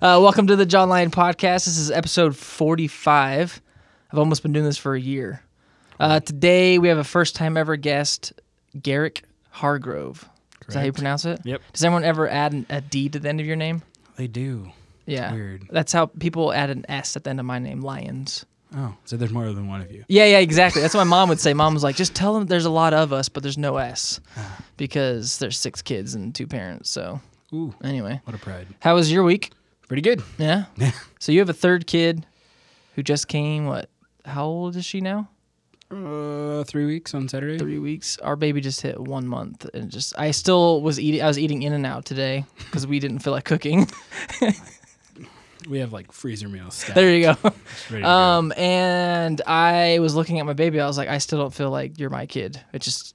Uh, welcome to the John Lyon podcast. This is episode 45. I've almost been doing this for a year. Uh, today we have a first time ever guest, Garrick Hargrove. Is that how you pronounce it? Yep. Does anyone ever add an, a D to the end of your name? They do. Yeah. weird. That's how people add an S at the end of my name, Lyons. Oh, so there's more than one of you. Yeah, yeah, exactly. That's what my mom would say. Mom was like, just tell them there's a lot of us, but there's no S Ah. because there's six kids and two parents. So, Ooh, anyway, what a pride. how was your week? Pretty good. Yeah. Yeah. So you have a third kid who just came. What? How old is she now? Uh, three weeks on Saturday. Three weeks. Our baby just hit one month, and just I still was eating. I was eating In and Out today because we didn't feel like cooking. We have like freezer meals. Stacked. there you go. To go. Um, and I was looking at my baby. I was like, I still don't feel like you're my kid. It just,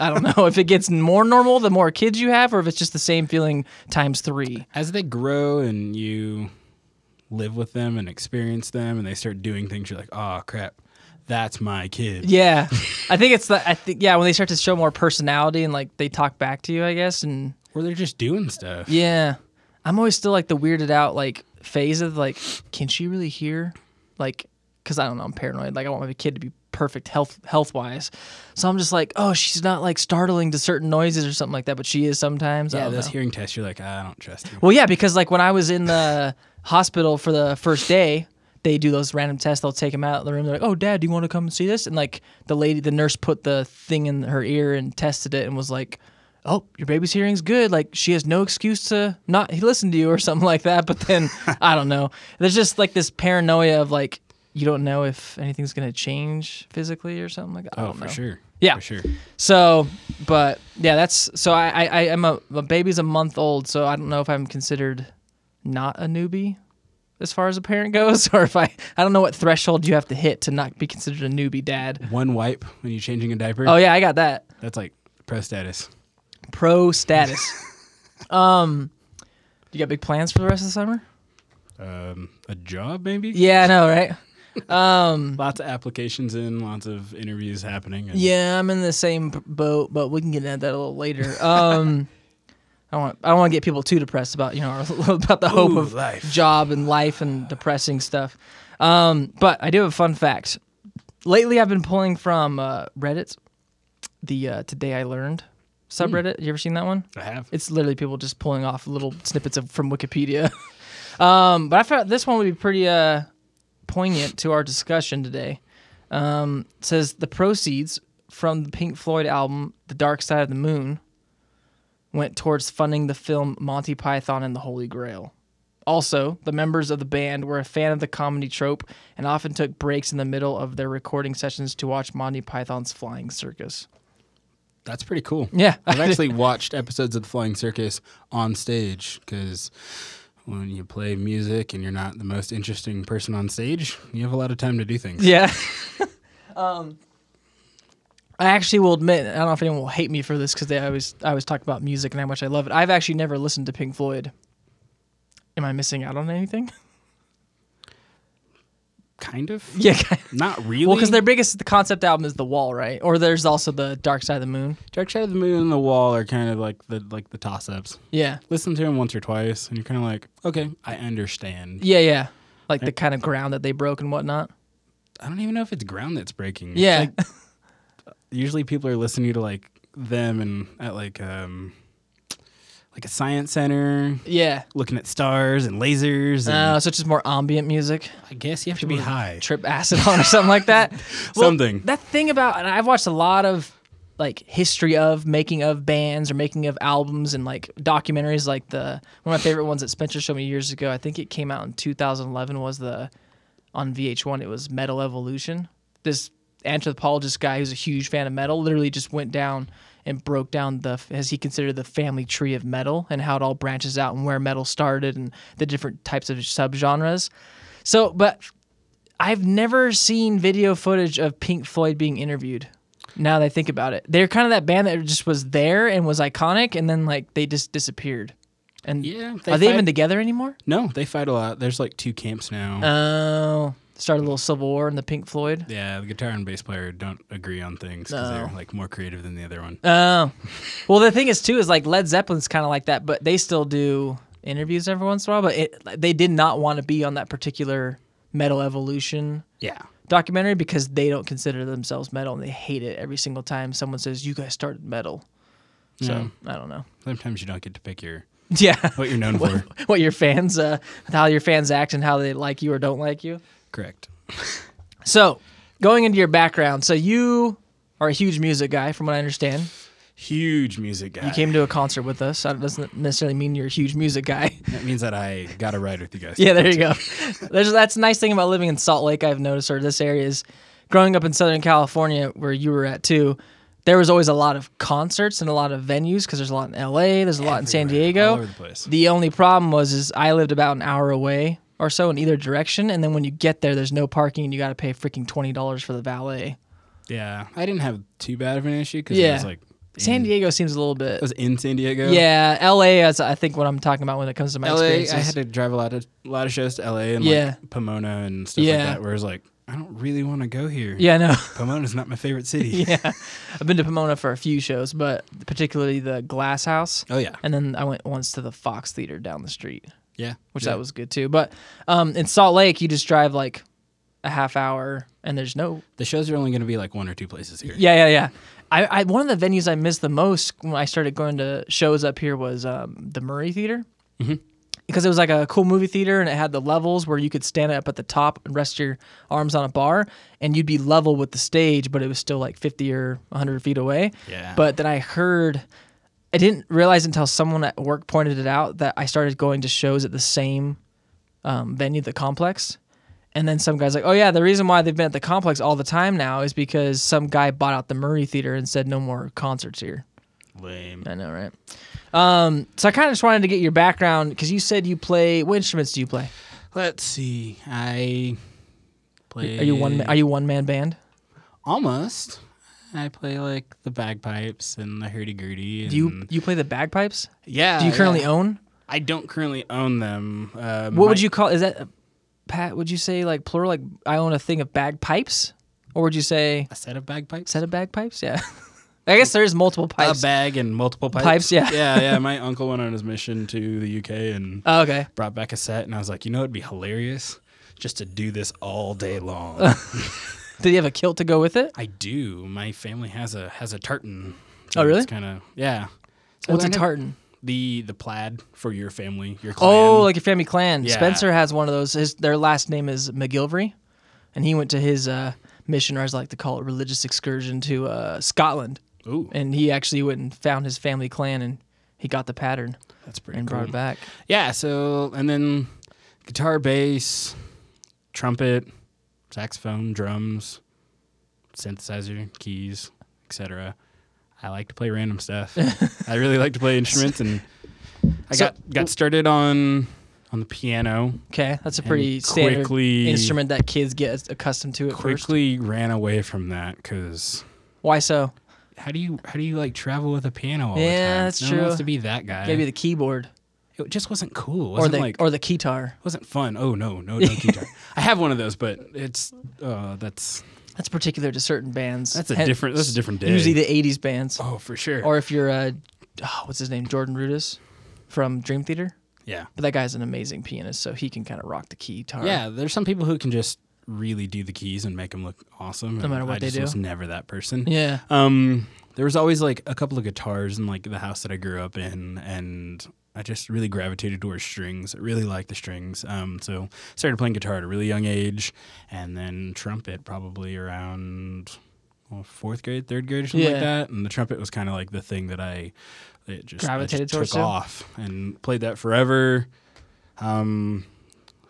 I don't know if it gets more normal the more kids you have, or if it's just the same feeling times three. As they grow and you live with them and experience them, and they start doing things, you're like, oh crap, that's my kid. Yeah, I think it's the. I think yeah, when they start to show more personality and like they talk back to you, I guess, and Or they're just doing stuff. yeah, I'm always still like the weirded out like phase of like, can she really hear? Like, because I don't know, I'm paranoid. Like I want my kid to be perfect health health wise, so I'm just like, oh, she's not like startling to certain noises or something like that, but she is sometimes. Yeah, those know. hearing tests, you're like, I don't trust you. Well, yeah, because like when I was in the hospital for the first day, they do those random tests. They'll take him out of the room. They're like, "Oh, Dad, do you want to come and see this?" And like the lady, the nurse, put the thing in her ear and tested it and was like, "Oh, your baby's hearing's good. Like she has no excuse to not listen to you or something like that." But then I don't know. There's just like this paranoia of like you don't know if anything's gonna change physically or something like that. I Oh, for know. sure. Yeah. For sure. So, but yeah, that's so I I, I am a my baby's a month old, so I don't know if I'm considered not a newbie as far as a parent goes, or if I I don't know what threshold you have to hit to not be considered a newbie dad. One wipe when you're changing a diaper. Oh yeah, I got that That's like pro status. pro status. um, you got big plans for the rest of the summer? Um, a job maybe. Yeah, I know, right? Um, Lots of applications in, lots of interviews happening. and- yeah, I'm in the same boat, but we can get into that a little later. Um. I don't want I don't want to get people too depressed about you know about the hope Ooh, of life. job and life and depressing stuff. Um, but I do have a fun fact. Lately, I've been pulling from uh, Reddit, the uh, Today I Learned subreddit. You ever seen that one? I have. It's literally people just pulling off little snippets of from Wikipedia. um, but I thought this one would be pretty uh, poignant to our discussion today. Um, says the proceeds from the Pink Floyd album "The Dark Side of the Moon" went towards funding the film Monty Python and the Holy Grail. Also, the members of the band were a fan of the comedy trope and often took breaks in the middle of their recording sessions to watch Monty Python's Flying Circus. That's pretty cool. Yeah, I've actually watched episodes of the Flying Circus on stage because when you play music and you're not the most interesting person on stage, you have a lot of time to do things. Yeah. um, I actually will admit, I don't know if anyone will hate me for this because they always I always talk about music and how much I love it. I've actually never listened to Pink Floyd. Am I missing out on anything? Kind of. yeah. Not really. Well, because their biggest the concept album is The Wall, right? Or there's also the Dark Side of the Moon. Dark Side of the Moon and The Wall are kind of like the like the toss ups. Yeah. Listen to them once or twice, and you're kind of like, okay, I understand. Yeah, yeah. Like the kind of ground that they broke and whatnot. I don't even know if it's ground that's breaking. Yeah. like- usually people are listening to like them and at like um like a science center, yeah. looking at stars and lasers. And Uh, so it's just more ambient music. I guess you have to be high. trip acid on or something like that. Well, Something. That thing about, and I've watched a lot of like history of making of bands or making of albums and like documentaries. Like the one of my favorite ones that Spencer showed me years ago. I think it came out in 2011. Was the on VH1? It was Metal Evolution. This anthropologist guy who's a huge fan of metal literally just went down and broke down the as he considered the family tree of metal and how it all branches out and where metal started and the different types of subgenres. So, but I've never seen video footage of Pink Floyd being interviewed. Now that I think about it, they're kind of that band that just was there and was iconic, and then like they just disappeared. And Yeah, are they fight- even together anymore? No, they fight a lot. There's like two camps now. Oh, started a little civil war in the Pink Floyd. yeah, the guitar and bass player don't agree on things because No. they're like more creative than the other one. Oh, well, the thing is too is like Led Zeppelin's kind of like that, but they still do interviews every once in a while, but it, they did not want to be on that particular metal evolution Yeah. documentary because they don't consider themselves metal and they hate it every single time someone says you guys started metal. So I don't know. Sometimes you don't get to pick your Yeah, what you're known for. what your fans, uh, how your fans act and how they like you or don't like you. Correct. So going into your background, so you are a huge music guy, from what I understand. Huge music guy. You came to a concert with us. That doesn't necessarily mean you're a huge music guy. That means that I got a ride with you guys. yeah, there you go. There's that's a nice thing about living in Salt Lake. I've noticed, or this area is growing up in Southern California, where you were at too. There was always a lot of concerts and a lot of venues because there's a lot in L.A. There's a lot in San Diego. all over the place. The only problem was is I lived about an hour away or so in either direction, and then when you get there, there's no parking, and you got to pay freaking twenty dollars for the valet. Yeah. I didn't have too bad of an issue because Yeah. it was like San Diego seems a little bit. It was in San Diego. Yeah, L.A. is I think what I'm talking about when it comes to my LA. experiences. I had to drive a lot of a lot of shows to LA and Yeah. like Pomona and stuff Yeah. like that. Where it's like I don't really want to go here. yeah, I no. Pomona's not my favorite city. yeah, I've been to Pomona for a few shows, but particularly the Glass House, Oh yeah. and then I went once to the Fox Theater down the street, Yeah. which yeah. that was good too. But um, in Salt Lake, you just drive like a half hour, and there's no. the shows are only going to be like one or two places here. Yeah, yeah, yeah. I, I one of the venues I missed the most when I started going to shows up here was um, the Murray Theater. Mhm. Because it was like a cool movie theater and it had the levels where you could stand up at the top and rest your arms on a bar and you'd be level with the stage, but it was still like 50 or 100 feet away. Yeah. But then I heard, I didn't realize until someone at work pointed it out that I started going to shows at the same um, venue, the complex. And then some guy's like, oh, yeah, the reason why they've been at the complex all the time now is because some guy bought out the Murray Theater and said no more concerts here. lame. I know, right? Um, so I kind of just wanted to get your background because you said you play. What instruments do you play? Let's see. I play. Are you one? Are you one man band? almost? I play like the bagpipes and the hurdy gurdy. Do you you play the bagpipes? Yeah. Do you currently yeah. own? I don't currently own them. Uh, What would you call? Is that Pat? Would you say like plural? Like I own a thing of bagpipes, or would you say A set of bagpipes. set of bagpipes? Yeah. I guess there is multiple pipes. A bag and multiple pipes. Pipes, yeah. yeah, yeah. My uncle went on his mission to the UK and oh, okay. brought back a set, and I was like, you know, it'd be hilarious just to do this all day long. Did you have a kilt to go with it? I do. My family has a has a tartan. Oh, really? It's kind of yeah. So What's a tartan? The the plaid for your family, your clan. Oh, like your family clan. Yeah. Spencer has one of those. His their last name is McGilvery, and he went to his uh, mission, or as I like to call it, religious excursion to uh, Scotland. Ooh, And he actually went and found his family clan, and he got the pattern that's pretty and cool. brought it back. Yeah. So and then guitar, bass, trumpet, saxophone, drums, synthesizer, keys, etc. I like to play random stuff. I really like to play instruments, and I So- got got started on on the piano. Okay, that's a pretty standard quickly- instrument that kids get accustomed to at first. Quickly ran away from that because Why so? how do you how do you like travel with a piano all the time? Yeah, that's no true. One wants to be that guy. Maybe the keyboard it just wasn't cool. It or wasn't the like or the guitar. wasn't fun. Oh no, no, no guitar. I have one of those, but it's uh, that's That's particular to certain bands. that's a different that's a different day. Usually the '80s bands, oh for sure. or if you're uh, oh, what's his name, Jordan Rudess from Dream Theater. yeah, But that guy's an amazing pianist, so he can kind of rock the guitar. yeah. There's some people who can just really do the keys and make them look awesome. No matter what I they just do. was never that person. Yeah. Um, there was always like a couple of guitars in like the house that I grew up in, and I just really gravitated towards strings. I really liked the strings. Um, so started playing guitar at a really young age, and then trumpet probably around well, fourth grade, third grade, or something Yeah. like that. And the trumpet was kind of like the thing that I it just, I Gravitated just towards took too? off and played that forever. Um,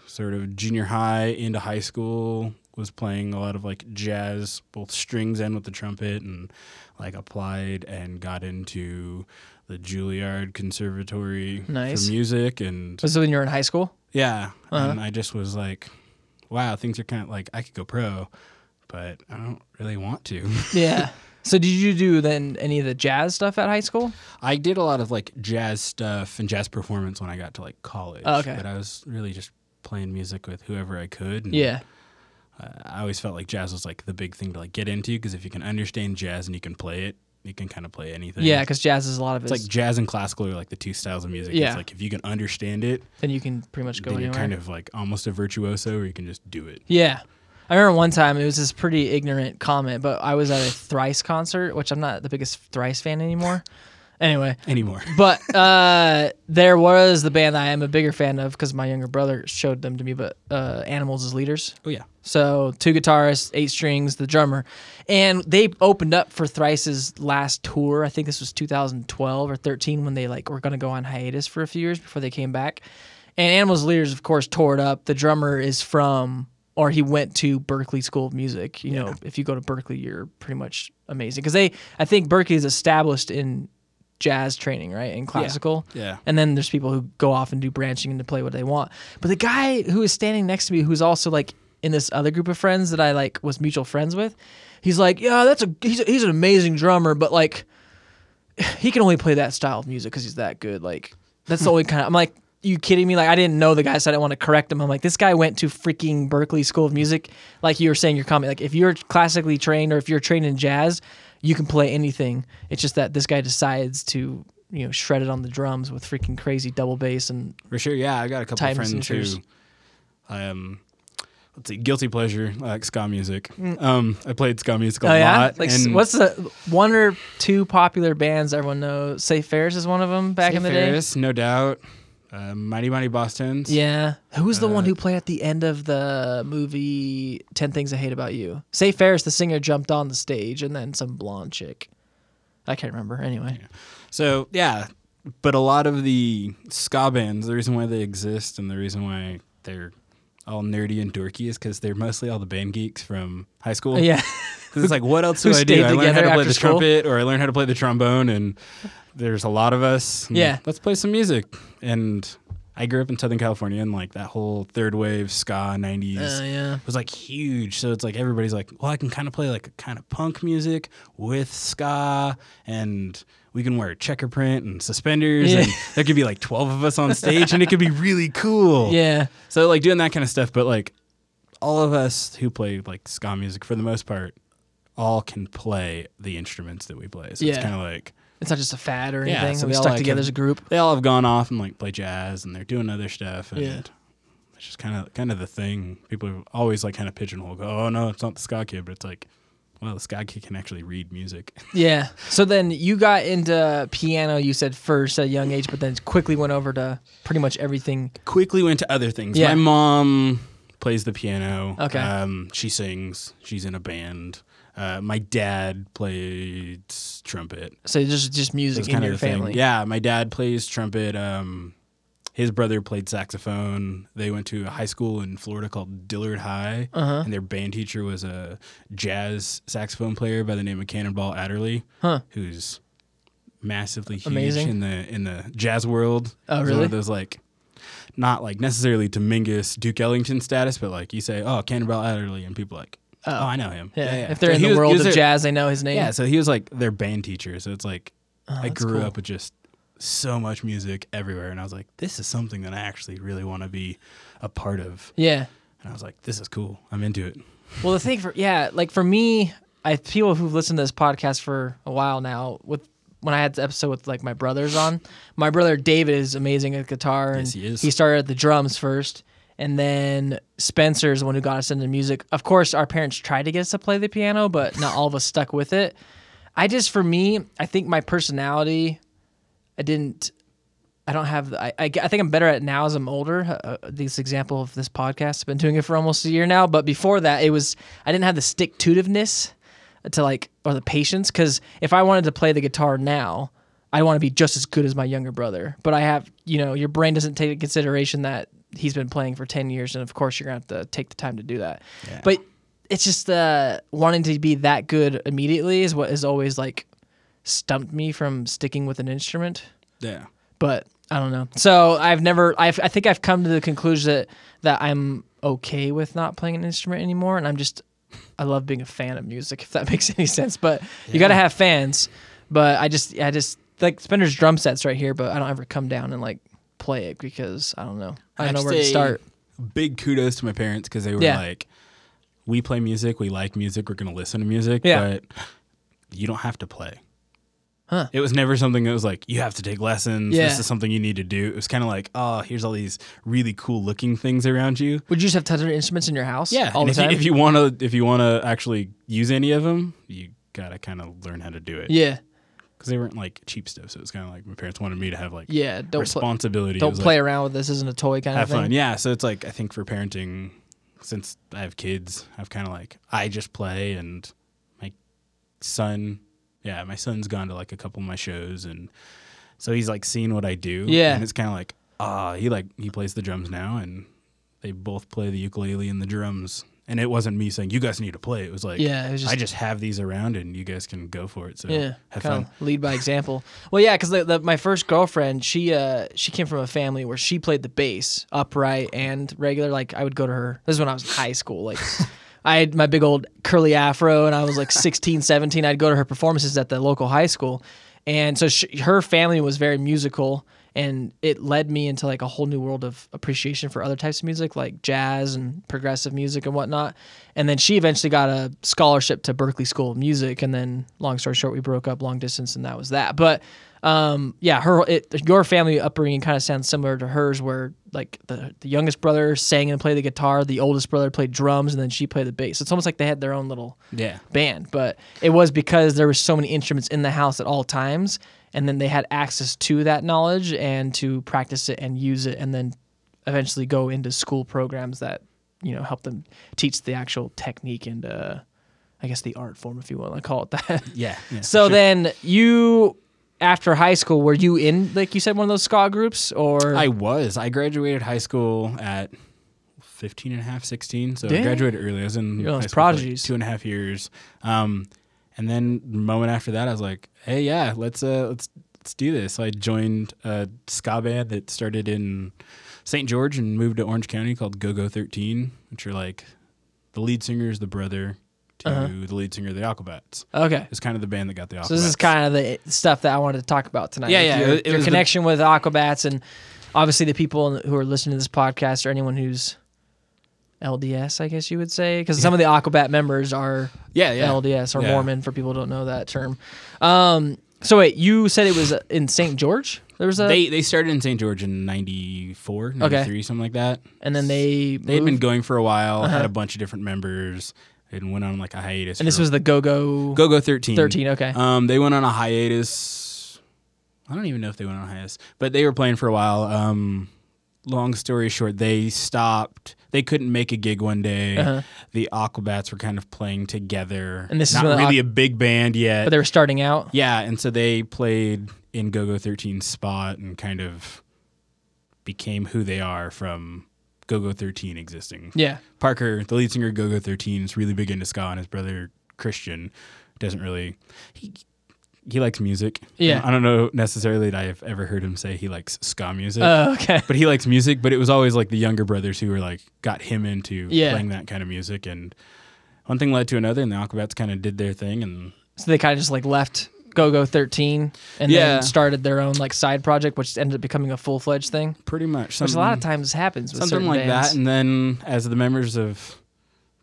sort of junior high into high school was playing a lot of like jazz, both strings and with the trumpet, and like applied and got into the Juilliard Conservatory Nice. for music, and Was it when you were in high school? yeah, Uh-huh. and I just was like, wow, things are kind of like I could go pro, but I don't really want to. Yeah. so did you do then any of the jazz stuff at high school? I did a lot of like jazz stuff and jazz performance when I got to like college. Oh, okay. But I was really just playing music with whoever I could. And Yeah. uh, I always felt like jazz was like the big thing to like get into because if you can understand jazz and you can play it, you can kind of play anything. Yeah, because jazz is a lot of it. It's like jazz and classical are like the two styles of music. Yeah. It's like if you can understand it, then you can pretty much go then anywhere. you're kind of like almost a virtuoso or you can just do it. Yeah. I remember one time it was this pretty ignorant comment, but I was at a Thrice concert, which I'm not the biggest Thrice fan anymore. Anyway, Anymore. but uh, there was the band that I am a bigger fan of because my younger brother showed them to me. But uh, Animals as leaders, Oh yeah. so two guitarists, eight strings, the drummer, and they opened up for Thrice's last tour. I think this was 2012 or 13 when they like were going to go on hiatus for a few years before they came back. And Animals as leaders, of course, tore it up. The drummer is from, or he went to Berklee School of Music. You know, if you go to Berklee, you're pretty much amazing because they, I think Berklee is established in jazz training, right, in classical. Yeah. And then there's people who go off and do branching and to play what they want. But the guy who is standing next to me, who's also like in this other group of friends that I like was mutual friends with, he's like, yeah, that's a he's, he's an amazing drummer, but like he can only play that style of music because he's that good. Like that's the only kind of. I'm like, you kidding me? Like I didn't know the guy, so I didn't want to correct him. I'm like, this guy went to freaking Berklee School of Music. Like you were saying, your comment. Like if you're classically trained or if you're trained in jazz, you can play anything. It's just that this guy decides to you know shred it on the drums with freaking crazy double bass and For sure. Yeah. I got a couple friends signatures. who um let's see, guilty pleasure, I like ska music. Um I played ska music a Mm. oh yeah. lot. Like and what's the one or two popular bands everyone knows? Save Ferris is one of them back in the day. Ferris, no doubt. Uh, Mighty Mighty Bosstones. Yeah. Who was the one Uh, who played at the end of the movie Ten Things I Hate About You? Save Ferris, the singer, jumped on the stage, and then some blonde chick. I can't remember. Anyway. So yeah, but a lot of the ska bands, the reason why they exist and the reason why they're all nerdy and dorky is because they're mostly all the band geeks from high school. Yeah. 'Cause it's like, what else do I do? I learned how to play the school? trumpet, or I learned how to play the trombone, and there's a lot of us. Yeah. let's play some music. And I grew up in Southern California, and like that whole third wave ska '90s Uh, yeah. was like huge. So it's like everybody's like, well, I can kind of play like a kind of punk music with ska, and we can wear checker print and suspenders, Yeah. and there could be like twelve of us on stage, and it could be really cool. Yeah. So like doing that kind of stuff, but like all of us who play like ska music for the most part, all can play the instruments that we play. So it's kind of like It's not just a fad or Yeah, anything. so we all, stuck like, together have- as a group. they all have gone off and like play jazz and they're doing other stuff and Yeah. it's just kind of kind of the thing. People always like kind of pigeonhole go, oh no, it's not the ska kid, but it's like, well, the ska kid can actually read music. Yeah. So then you got into piano, you said first at a young age, but then quickly went over to pretty much everything. Quickly went to other things. Yeah. My mom plays the piano. Okay. Um, she sings. She's in a band. Uh, my dad played trumpet. So just just music in your the thing. family. Yeah, my dad plays trumpet. Um, his brother played saxophone. They went to a high school in Florida called Dillard High, Uh-huh. and their band teacher was a jazz saxophone player by the name of Cannonball Adderley, Huh. who's massively huge Amazing. in the in the jazz world. Oh, He's One really? of those like. Not like necessarily Dominguez Duke Ellington status, but like you say, oh, Cannonball Adderley, and people like, Oh, oh, I know him. Yeah. If they're So in he the was- world was of their- jazz, they know his name. yeah, so he was like their band teacher. So it's like Oh, I that's grew cool. up with just so much music everywhere, and I was like, this is something that I actually really want to be a part of. Yeah. And I was like, this is cool. I'm into it. Well, the thing for yeah, like for me, I people who've listened to this podcast for a while now. With when I had the episode with like my brothers on, my brother David is amazing at guitar, and Yes, he is. he started at the drums first, and then Spencer's the one who got us into music. Of course, our parents tried to get us to play the piano, but not all of us stuck with it. I just, for me, I think my personality, I didn't. I don't have. the- I, think I'm better at now as I'm older. Uh, this example of this podcast, I've been doing it for almost a year now. But before that, it was I didn't have the stick to itiveness to like or the patience. Because if I wanted to play the guitar now, I want to be just as good as my younger brother. But I have, you know, your brain doesn't take into consideration that he's been playing for ten years, and of course you're gonna have to take the time to do that. Yeah. But it's just uh, wanting to be that good immediately is what has always like stumped me from sticking with an instrument Yeah. but I don't know. So I've never. I've, I think I've come to the conclusion that that I'm okay with not playing an instrument anymore, and I'm just. I love being a fan of music, if that makes any sense. But you got to have fans. But I just, I just like Spencer's drum sets right here, but I don't ever come down and like play it because I don't know. I don't know where to start. Big kudos to my parents because they were Yeah. like, we play music, we like music, we're going to listen to music, Yeah. but you don't have to play. Huh. It was never something that was like you have to take lessons. Yeah. This is something you need to do. It was kind of like, oh, here's all these really cool looking things around you. Would you just have tons of instruments in your house? Yeah, all and the if you, time. if you want to, if you want to actually use any of them, you gotta kind of learn how to do it. yeah, because they weren't like cheap stuff. So it was kind of like my parents wanted me to have like yeah. Don't responsibility. It don't play like, around with this. Isn't a toy kind of thing. fun. Yeah. So it's like I think for parenting, since I have kids, I've kind of like I just play, and my son, yeah, my son's gone to like a couple of my shows, and so he's like seeing what I do. Yeah. and it's kind of like ah, he like he plays the drums now, and they both play the ukulele and the drums. And it wasn't me saying you guys need to play. It was like Yeah, was just I just have these around, and you guys can go for it. So yeah, have fun. lead by example. well, yeah, because the, the, my first girlfriend, she uh she came from a family where she played the bass upright and regular. Like I would go to her. This is when I was in high school. Like I had my big old curly afro, and I was like 16, 17. I'd go to her performances at the local high school, and so she, her family was very musical. And it led me into like a whole new world of appreciation for other types of music, like jazz and progressive music and whatnot. And then she eventually got a scholarship to Berklee School of Music. And then, long story short, we broke up long distance, and that was that. But um, yeah, her it, your family upbringing kind of sounds similar to hers, where like the the youngest brother sang and played the guitar, the oldest brother played drums, and then she played the bass. It's almost like they had their own little Yeah. band, but it was because there were so many instruments in the house at all times, and then they had access to that knowledge and to practice it and use it, and then eventually go into school programs that you know help them teach the actual technique and uh, I guess the art form, if you want to call it that. Yeah. yeah so sure. then you. After high school, were you in like you said one of those ska groups or I was. I graduated high school at 15 and a half, 16. So Dang. I graduated early. I was in You're high school for, like, prodigies. two and a half years. Um, and then the moment after that, I was like, hey, yeah, let's uh, let's let's do this. So I joined a ska band that started in St. George and moved to Orange County called Go Go 13, which are like the lead singer is the brother to Uh-huh. the lead singer of the Aquabats. okay? It's kind of the band that got the Aquabats. So this is kind of the stuff that I wanted to talk about tonight. Yeah, yeah, Your, it- it your was the- connection with Aquabats and obviously the people who are listening to this podcast or anyone who's LDS, I guess you would say, because some of the Aquabat members are yeah, yeah. LDS or Yeah. Mormon for people who don't know that term. Um, so wait, you said it was in St. George. There was a, They they started in St. George in 94, 93, something like that. and then they They had been going for a while, Uh-huh. had a bunch of different members, and went on like a hiatus. and this was the Go Go Go Go 13. thirteen. Okay, Um, they went on a hiatus. I don't even know if they went on a hiatus, but they were playing for a while. Um, long story short, they stopped. They couldn't make a gig one day. Uh-huh. The Aquabats were kind of playing together. And this is not really Aqu- a big band yet. but they were starting out. Yeah, and so they played in Go Go 13's spot and kind of became who they are from Go Go 13 existing. Yeah, Parker, the lead singer of Go Go 13, is really big into ska, and his brother Christian doesn't really. He he likes music. Yeah. I don't know necessarily that I've ever heard him say he likes ska music. uh, okay, but he likes music, but it was always like the younger brothers who were like got him into Yeah. playing that kind of music and one thing led to another and the Aquabats kind of did their thing and so they kind of just like left Go Go thirteen and Yeah. then started their own like side project, which ended up becoming a full fledged thing. pretty much Which a lot of times happens with something like bands. that. And then as the members of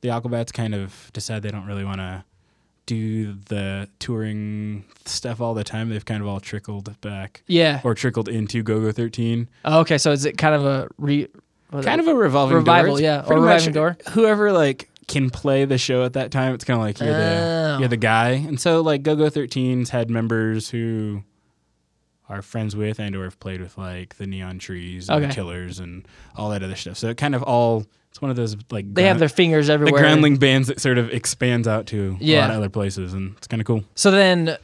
the Aquabats kind of decide they don't really want to do the touring stuff all the time, they've kind of all trickled back yeah. or trickled into Go Go 13. Oh, okay, so is it kind of a re? Kind of a revolving Revival, door. Yeah, or revolving door. Whoever like can play the show at that time, it's kind of like you're Oh. the you're the guy. And so like Go Go 13's had members who are friends with and or have played with like the Neon Trees and Okay. the Killers and all that other stuff. So it kind of all it's one of those like They have their fingers everywhere. the groundling bands that sort of expands out to a lot of other places and it's kind of cool. So then,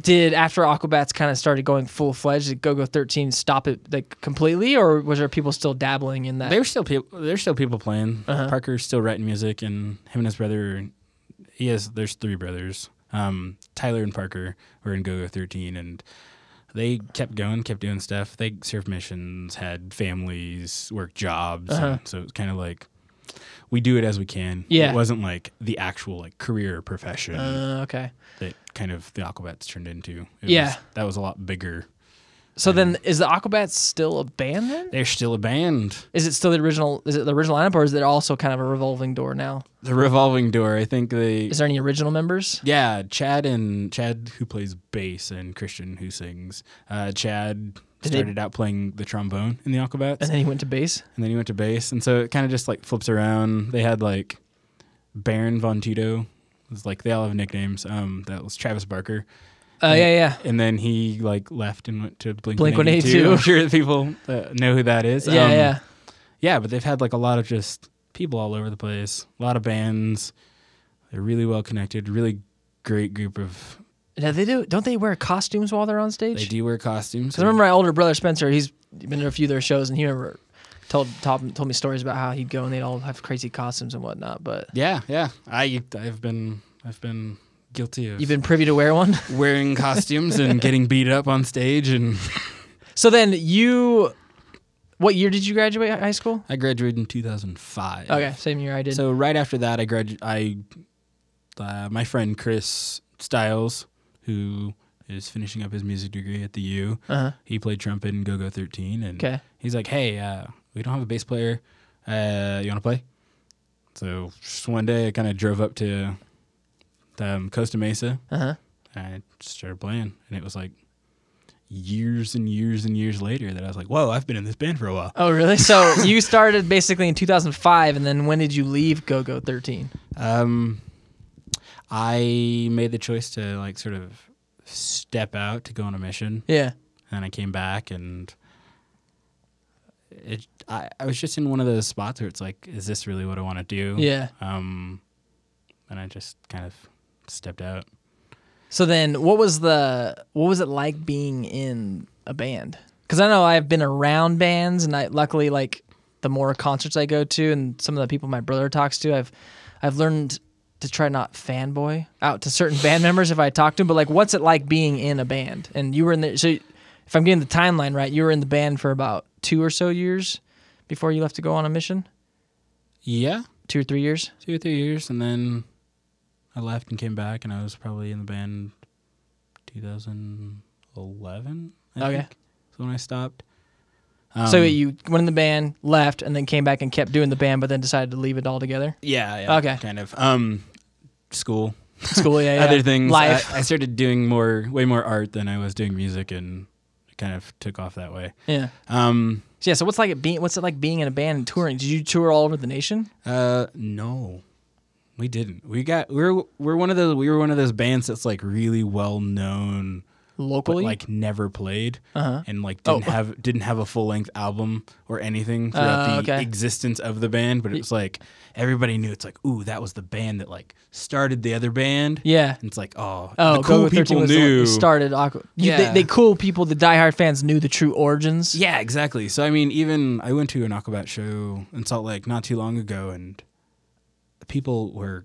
did after Aquabats kind of started going full fledged, did Go Go thirteen stop it like completely, or was there people still dabbling in that? There's still people. There's still people playing. Uh-huh. Parker's still writing music, and him and his brother. He has. There's three brothers. Um, Tyler and Parker were in Go Go 13, and they kept going, kept doing stuff. They served missions, had families, worked jobs. Uh-huh. so it was kind of like we do it as we can. Yeah. it wasn't like the actual like career profession uh, okay. that kind of the Aquabats turned into. It Yeah. was, that was a lot bigger So then, is the Aquabats still a band then? They're still a band. Is it still the original? Is it the original lineup, or is it also kind of a revolving door now? The revolving door. I think they. Is there any original members? Yeah, Chad and Chad who plays bass and Christian who sings. Uh, Chad Did they- started out playing the trombone in the Aquabats, And then he went to bass. and then he went to bass, and so it kind of just like flips around. They had like Baron Von Tito. Was like they all have nicknames. Um, that was Travis Barker, Uh, yeah, yeah, and then he like left and went to Blink Blink 182. 182. I'm sure people uh, know who that is. yeah, Um, yeah. yeah, but they've had like a lot of just people all over the place. A lot of bands. They're really well connected. Really great group of. Now they do. Don't they wear costumes while they're on stage? They do wear costumes. Because I remember my older brother Spencer. He's been to a few of their shows, and he remember told told, told me stories about how he'd go and they'd all have crazy costumes and whatnot. But Yeah, yeah. I I've been I've been guilty of you've been privy to wear one. wearing costumes and getting beat up on stage. And so then you, what year did you graduate high school? I graduated in 2005. Okay, same year I did. So right after that, I gradu- I uh, my friend Chris Styles, who is finishing up his music degree at the U. uh-huh. He played trumpet in Go Go 13, and Okay. he's like, "Hey, uh, we don't have a bass player. Uh, you want to play?" So just one day, I kind of drove up to um, Costa Mesa, Uh huh. and I started playing, and it was like years and years and years later that I was like, "Whoa, I've been in this band for a while." Oh, really? So you started basically in 2005, and then when did you leave Go Go 13? Um, I made the choice to like sort of step out to go on a mission, Yeah. and I came back, and it. I, I was just in one of those spots where it's like, is this really what I want to do? Yeah. Um, and I just kind of stepped out. So then, what was the what was it like being in a band? Because I know I've been around bands, and I luckily like the more concerts I go to, and some of the people my brother talks to, I've I've learned to try not fanboy out to certain band members if I talk to them. But like, what's it like being in a band? And you were in the so if I'm getting the timeline right, you were in the band for about two or so years before you left to go on a mission. Yeah, Two or three years. two or three years, and then I left and came back, and I was probably in the band 2011. I Okay. think, is when I stopped. Um, so you went in the band, left, and then came back and kept doing the band, but then decided to leave it all together. yeah, yeah, Okay. kind of. Um, school, School, yeah, yeah. other things. life. I, I started doing more, way more art than I was doing music, and it kind of took off that way. yeah. Um, So, yeah. So what's like it being? What's it like being in a band and touring? Did you tour all over the nation? uh, no, we didn't. We got we're we're one of those we were one of those bands that's like really well known, but Locally? like never played. uh-huh. and like Oh. didn't have didn't have a full length album or anything throughout Uh, the okay. existence of the band, but it was like everybody knew it's like, ooh, that was the band that like started the other band. Yeah. And it's like, oh, Oh, the cool Go-Go 13 people was the knew. started Aqua. You, Yeah. they, they cool people, the diehard fans knew the true origins. yeah, exactly. So I mean, even I went to an Aquabat show in Salt Lake not too long ago, and people were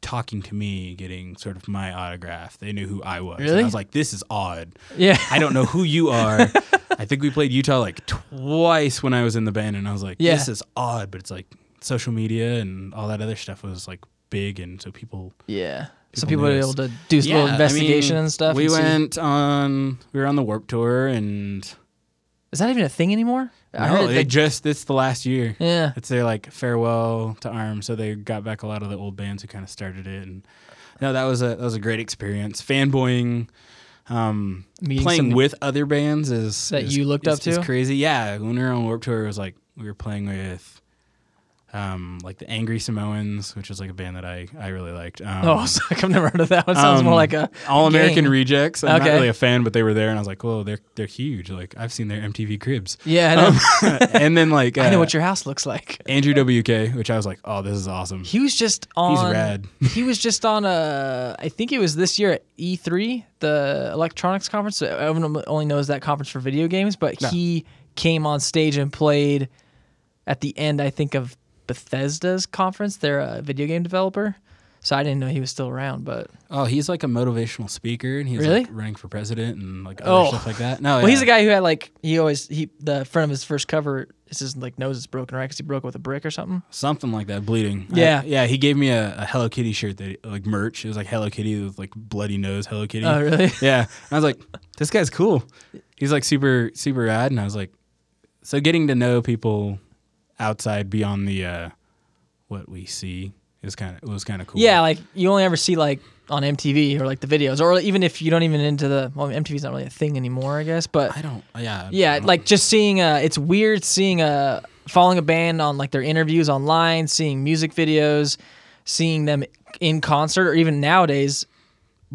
talking to me, getting sort of my autograph. They knew who I was. And Really? I was like, this is odd. Yeah. I don't know who you are. I think we played Utah like twice when I was in the band, and I was like, Yeah. this is odd. But it's like social media and all that other stuff was like big, and so people. Yeah. So People people were able to do Yeah, little I investigation mean, and stuff. We and went on. We were on the Warp Tour, and Is that even a thing anymore? I no, heard they they- just it's the last year. yeah. It's their like farewell to Arms, so they got back a lot of the old bands who kind of started it, and no, that was a that was a great experience. Fanboying, um, Meeting playing with other bands is That is- you looked is- up to? crazy. Yeah, when we were on Warp Tour, it was like we were playing with. Um, like the Angry Samoans, which was like a band that I, I really liked. Um, Oh, so I've never heard of that one. Sounds more um, like a All American. Rejects. I'm Okay. not really a fan, but they were there, and I was like, "Whoa, they're they're huge! Like I've seen their MTV Cribs." yeah. I know, and then like I know uh, what your house looks like. Andrew WK, which I was like, "Oh, this is awesome." He was just on. He's rad. he was just on a. I think it was this year at E3, the electronics conference. Everyone only knows that conference for video games, but Yeah. he came on stage and played at the end. I think of Bethesda's conference. They're a video game developer. so I didn't know he was still around. But Oh, he's like a motivational speaker, and he's Really? like running for president and like other Oh. stuff like that. No, well, he's yeah. the guy who had like he always he the front of his first cover. It's his like nose is broken, right? Because he broke it with a brick or something. something like that, bleeding. I- Yeah. yeah. He gave me a, a Hello Kitty shirt that like merch. It was like Hello Kitty with like bloody nose Hello Kitty. Oh, really? yeah, and I was like, this guy's cool. He's like super super rad, and I was like, so getting to know people outside beyond the uh, what we see is kind of it was kind of cool. Yeah, like you only ever see like on MTV or like the videos, or even if you don't even into the well, MTV's not really a thing anymore, I guess. But I don't. Yeah. Yeah, don't- like just seeing uh, it's weird seeing uh following a band on like their interviews online, seeing music videos, seeing them in concert, or even nowadays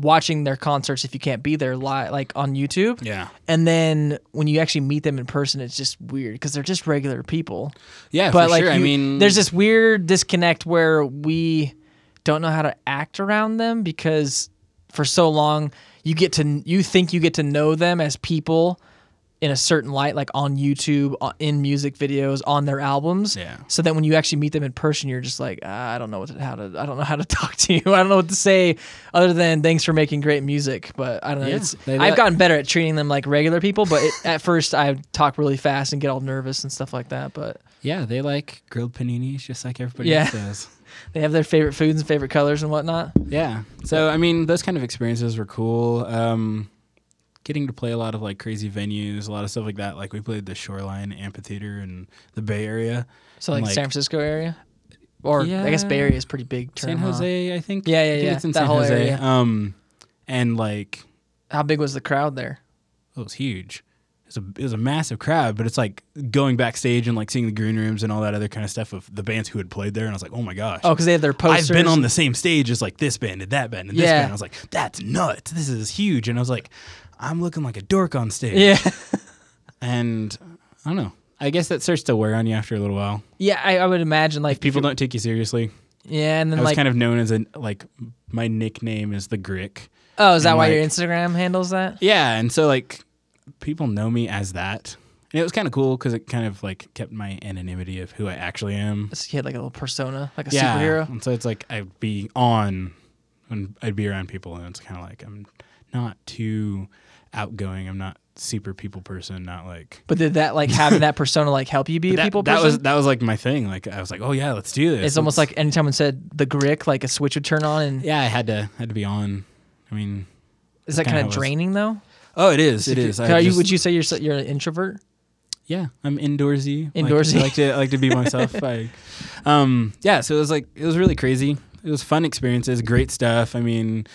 watching their concerts if you can't be there live, like on YouTube. Yeah. And then when you actually meet them in person, it's just weird because they're just regular people. Yeah, but for like sure. I mean, there's this weird disconnect where we don't know how to act around them because for so long you get to you think you get to know them as people in a certain light like on YouTube in music videos on their albums Yeah. so that when you actually meet them in person you're just like ah, I don't know what to, how to I don't know how to talk to you I don't know what to say other than thanks for making great music but I don't know. Yeah, it's I've let- gotten better at treating them like regular people but it, at first I talk really fast and get all nervous and stuff like that but Yeah, they like grilled paninis just like everybody Yeah. else does. They have their favorite foods and favorite colors and whatnot. Yeah. So I mean, those kind of experiences were cool. Um, getting to play a lot of like crazy venues, a lot of stuff like that. Like we played the Shoreline Amphitheater in the Bay Area, So like, Like- San Francisco area, or I guess Bay Area is pretty big. Term, San huh? Jose, I think. Yeah, yeah, I think yeah, It's in that San whole Jose. area. Um, and like How big was the crowd there? it was huge. It was a it was a massive crowd, but it's like going backstage and like seeing the green rooms and all that other kind of stuff of the bands who had played there, and I was like, oh my gosh. Oh, because they had their posters. I've been on the same stage as like this band and that band and this Yeah. band. I was like, that's nuts. This is huge. And I was like, I'm looking like a dork on stage. Yeah, And I don't know. I guess that starts to wear on you after a little while. yeah. I, I would imagine like People if you- don't take you seriously. Yeah, and I then was like, kind of known as a like my nickname is the Grik. oh, is that and, why your Instagram handles that? Yeah, and so like people know me as that. And it was kind of cool because it kind of like kept my anonymity of who I actually am. He had like a little persona, like a yeah, superhero. and so it's like I'd be on when I'd be around people, and it's kind of like I'm not too outgoing. I'm not super people person. Not like But did that like having that persona like help you be a that, people that person? That was that was like my thing. Like I was like, oh yeah, let's do this. it's almost Let's- like anytime it said the grik, like a switch would turn on, and yeah, I had to had to be on. I mean, is that kind of it was. draining though? oh, it is. It is. I Are you, would you say you're you're an introvert? Yeah, I'm indoorsy. Like- Indoorsy. I like to I like to be myself. I, um, yeah, so it was like it was really crazy. It was fun experiences, great stuff. I mean,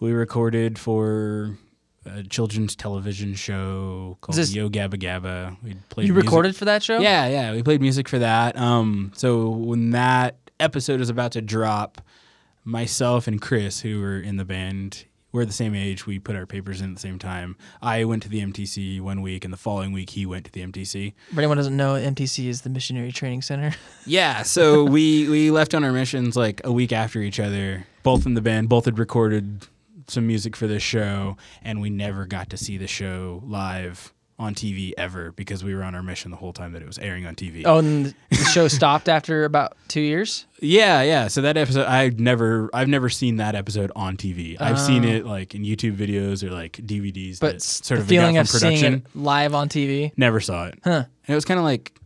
we recorded for a children's television show called this- Yo Gabba Gabba. We played. You music- recorded for that show? Yeah, yeah, we played music for that. Um, so when that episode was about to drop, myself and Chris, who were in the band, we're the same age. We put our papers in at the same time. I went to the MTC one week, and the following week he went to the MTC. For anyone doesn't know, MTC is the Missionary Training Center. Yeah, so we we left on our missions like a week after each other. Both in the band, both had recorded some music for this show, and we never got to see the show live on TV ever because we were on our mission the whole time that it was airing on TV. Oh, and the show stopped after about two years. Yeah, yeah. So that episode, I've never, I've never seen that episode on TV. I've seen Oh. it like in YouTube videos or like DVDs. But that sort of feeling of seeing production. it live on TV. Never saw it. Huh. And it was kind of like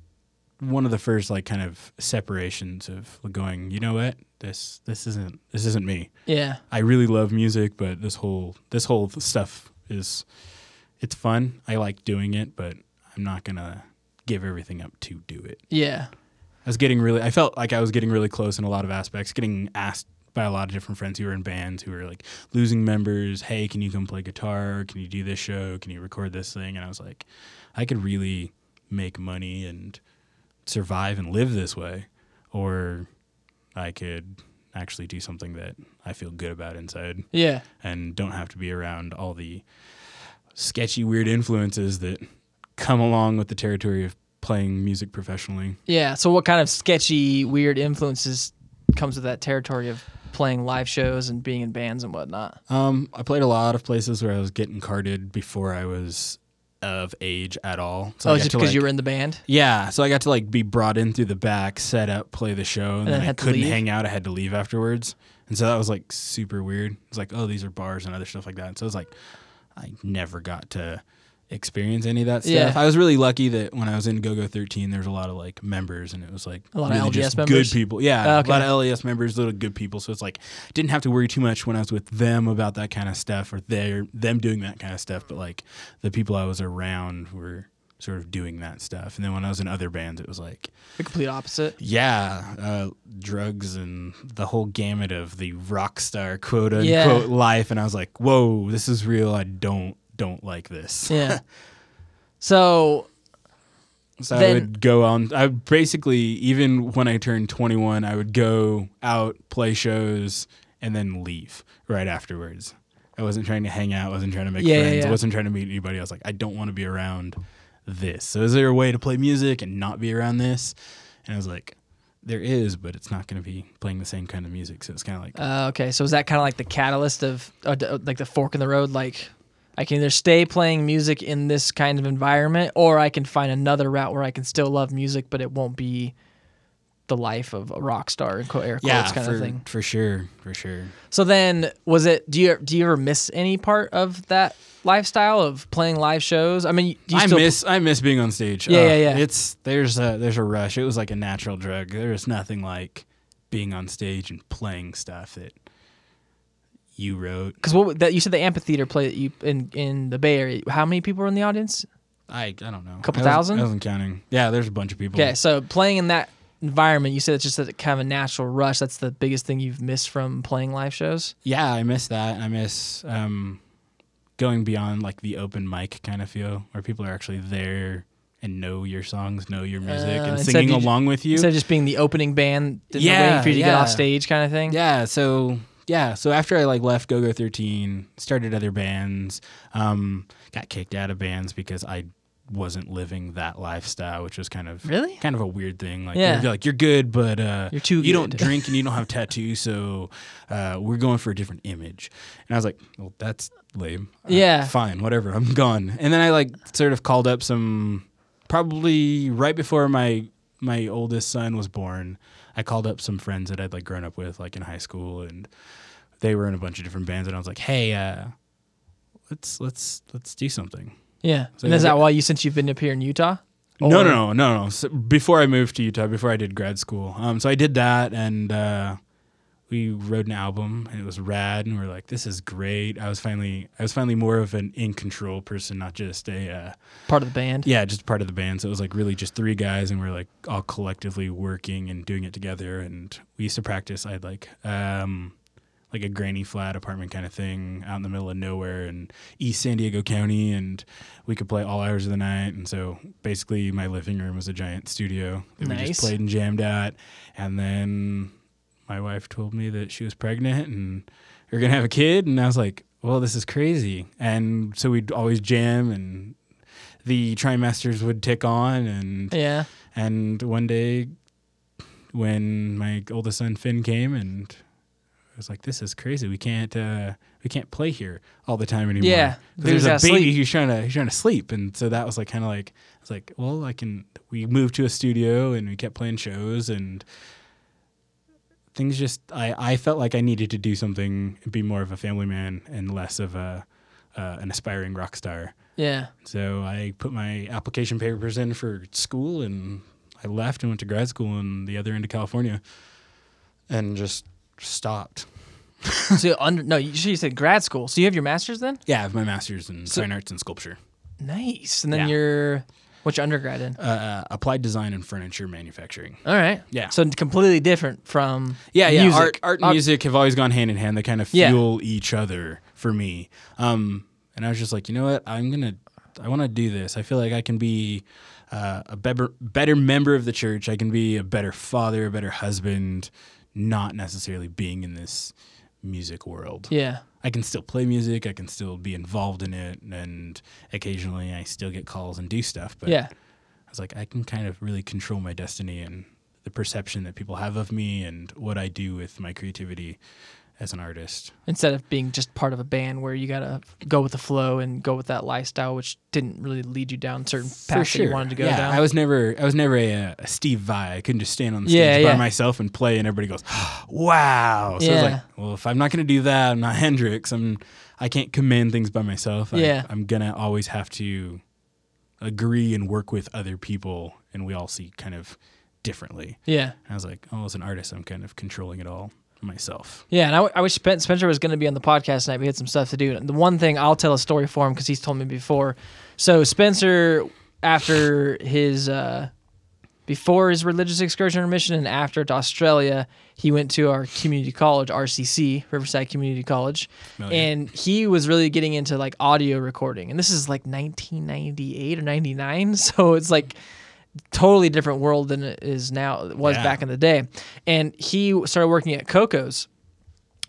one of the first like kind of separations of going, you know what? This this isn't this isn't me. Yeah. I really love music, but this whole this whole stuff is it's fun. I like doing it, but I'm not going to give everything up to do it. Yeah. I was getting really I felt like I was getting really close in a lot of aspects, getting asked by a lot of different friends who were in bands who were like losing members, "Hey, can you come play guitar? Can you do this show? Can you record this thing?" And I was like, I could really make money and survive and live this way or I could actually do something that I feel good about inside Yeah. and don't have to be around all the sketchy weird influences that come along with the territory of playing music professionally. Yeah. So, what kind of sketchy, weird influences comes with that territory of playing live shows and being in bands and whatnot? Um, I played a lot of places where I was getting carded before I was of age at all. So oh, I got just because like- you were in the band? Yeah, so I got to like be brought in through the back, set up, play the show, and, then then I couldn't hang out. I had to leave afterwards, and and so that was like super weird. It's like, oh, these are bars and other stuff like that. And so it was like, I never got to experience any of that stuff. Yeah. I was really lucky that when I was in Go Go 13, there was a lot of like members, and it was like A lot of really LDS just members? good people. Yeah, Oh, okay. a lot of LDS members, little good people. So it's like didn't have to worry too much when I was with them about that kind of stuff or their them doing that kind of stuff. But like the people I was around were sort of doing that stuff. And then when I was in other bands, it was like The complete opposite. yeah, uh, drugs and the whole gamut of the rock star quote unquote Yeah. life. And I was like, whoa, this is real. I don't don't like this. Yeah. so So I would go on. I would basically, even when I turned 21, I would go out, play shows, and then leave right afterwards. I wasn't trying to hang out. I wasn't trying to make Yeah, yeah, friends. yeah. I wasn't trying to meet anybody. I was like, I don't want to be around this. So is there a way to play music and not be around this? And I was like, there is, but it's not going to be playing the same kind of music. So it's kind of like, uh, okay, so is that kind of like the catalyst of uh, like the fork in the road? Like I can either stay playing music in this kind of environment, or I can find another route where I can still love music, but it won't be the life of a rock star in quote air quotes yeah, kind for, of thing. for sure, for sure. So then, was it? Do you do you ever miss any part of that lifestyle of playing live shows? I mean, do you I miss I miss being on stage. Yeah, Ugh, yeah, yeah. Uh, it's there's a there's a rush. It was like a natural drug. There's nothing like being on stage and playing stuff that you wrote. because what that you said the amphitheater play that you in in the Bay Area. How many people were in the audience? I I don't know. A Couple I wasn't- thousand? I wasn't counting. Yeah, there's a bunch of people. Okay, so playing in that environment, you said it's just a kind of a natural rush. That's the biggest thing you've missed from playing live shows. Yeah, I miss that. I miss um, going beyond like the open mic kind of feel where people are actually there and know your songs, know your music, Uh, and singing you ju- along with you. Instead of just being the opening band, and Yeah, waiting for you to get off stage, kind of thing. Yeah, so yeah, so after I like left GoGo 13, started other bands, um, got kicked out of bands because I wasn't living that lifestyle, which was kind of Really? kind of a weird thing. Like Yeah. you're like you're good, but uh, You're too You don't drink and you don't have tattoos, so uh, we're going for a different image. And I was like, well, that's lame. Uh, Yeah. fine, whatever. I'm gone. And then I like sort of called up some probably right before my my oldest son was born. I called up some friends that I'd like grown up with, like in high school, and they were in a bunch of different bands. And I was like, hey, uh, let's let's let's do something. Yeah. So and is that why you since you've been up here in Utah? No, no, no, no, no. So before I moved to Utah, before I did grad school, um, so I did that, and uh, we wrote an album, and it was rad, and we are like, "This is great." I was finally, I was finally more of an in control person, not just a, uh, Part of the band. yeah, just part of the band. So it was like really just three guys, and we are like all collectively working and doing it together. And we used to practice. I had like, um, like a granny flat apartment kind of thing out in the middle of nowhere in East San Diego County, and we could play all hours of the night. And so basically, my living room was a giant studio that we just played and jammed at. And then my wife told me that she was pregnant and we are gonna have a kid, and I was like, "Well, this is crazy." And so we'd always jam, and the trimesters would tick on, and Yeah. and one day, when my oldest son Finn came, and I was like, "This is crazy. We can't, uh, we can't play here all the time anymore." Yeah, there's a baby sleep. who's trying to he's trying to sleep, and so that was like kind of like I was like, "Well, I can." We moved to a studio, and we kept playing shows, and things just I I felt like I needed to do something, be more of a family man, and less of a uh, an aspiring rock star. Yeah. So I put my application papers in for school and I left and went to grad school in the other end of California and just stopped. so under no, you you said grad school. So you have your master's then? Yeah, I have my master's in So- fine arts and sculpture, Nice. And then Yeah. you're your undergrad in? uh, applied design and furniture manufacturing. All right. Yeah. So completely different from Yeah, yeah. music. Art, art and Uh, music have always gone hand in hand. They kind of Yeah. fuel each other for me. Um, and I was just like, you know what? I'm gonna, I want to do this. I feel like I can be uh, a better, better member of the church. I can be a better father, a better husband, not necessarily being in this music world. Yeah. I can still play music. I can still be involved in it, and occasionally I still get calls and do stuff. But Yeah. I was like, I can kind of really control my destiny and the perception that people have of me and what I do with my creativity. As an artist. instead of being just part of a band where you gotta go with the flow and go with that lifestyle, which didn't really lead you down certain paths that you wanted to go yeah, down. I was never I was never a, a Steve Vai. I couldn't just stand on the stage Yeah, by myself and play and everybody goes, Wow. So I was like, Well, if I'm not gonna do that, I'm not Hendrix. I'm I can't command things by myself. I, Yeah. I'm gonna always have to agree and work with other people and we all see kind of differently. yeah. I was like, Oh, as an artist I'm kind of controlling it all myself. Yeah, and I, w- I wish Spencer was going to be on the podcast tonight. We had some stuff to do. The one thing I'll tell a story for him because he's told me before. So Spencer, after his uh, before his religious excursion or mission, and after to Australia, he went to our community college, RCC, Riverside Community College, Familiar. and he was really getting into like audio recording. And this is like 1998 or 99, so it's like totally different world than it is now it was Yeah. back in the day and he started working at coco's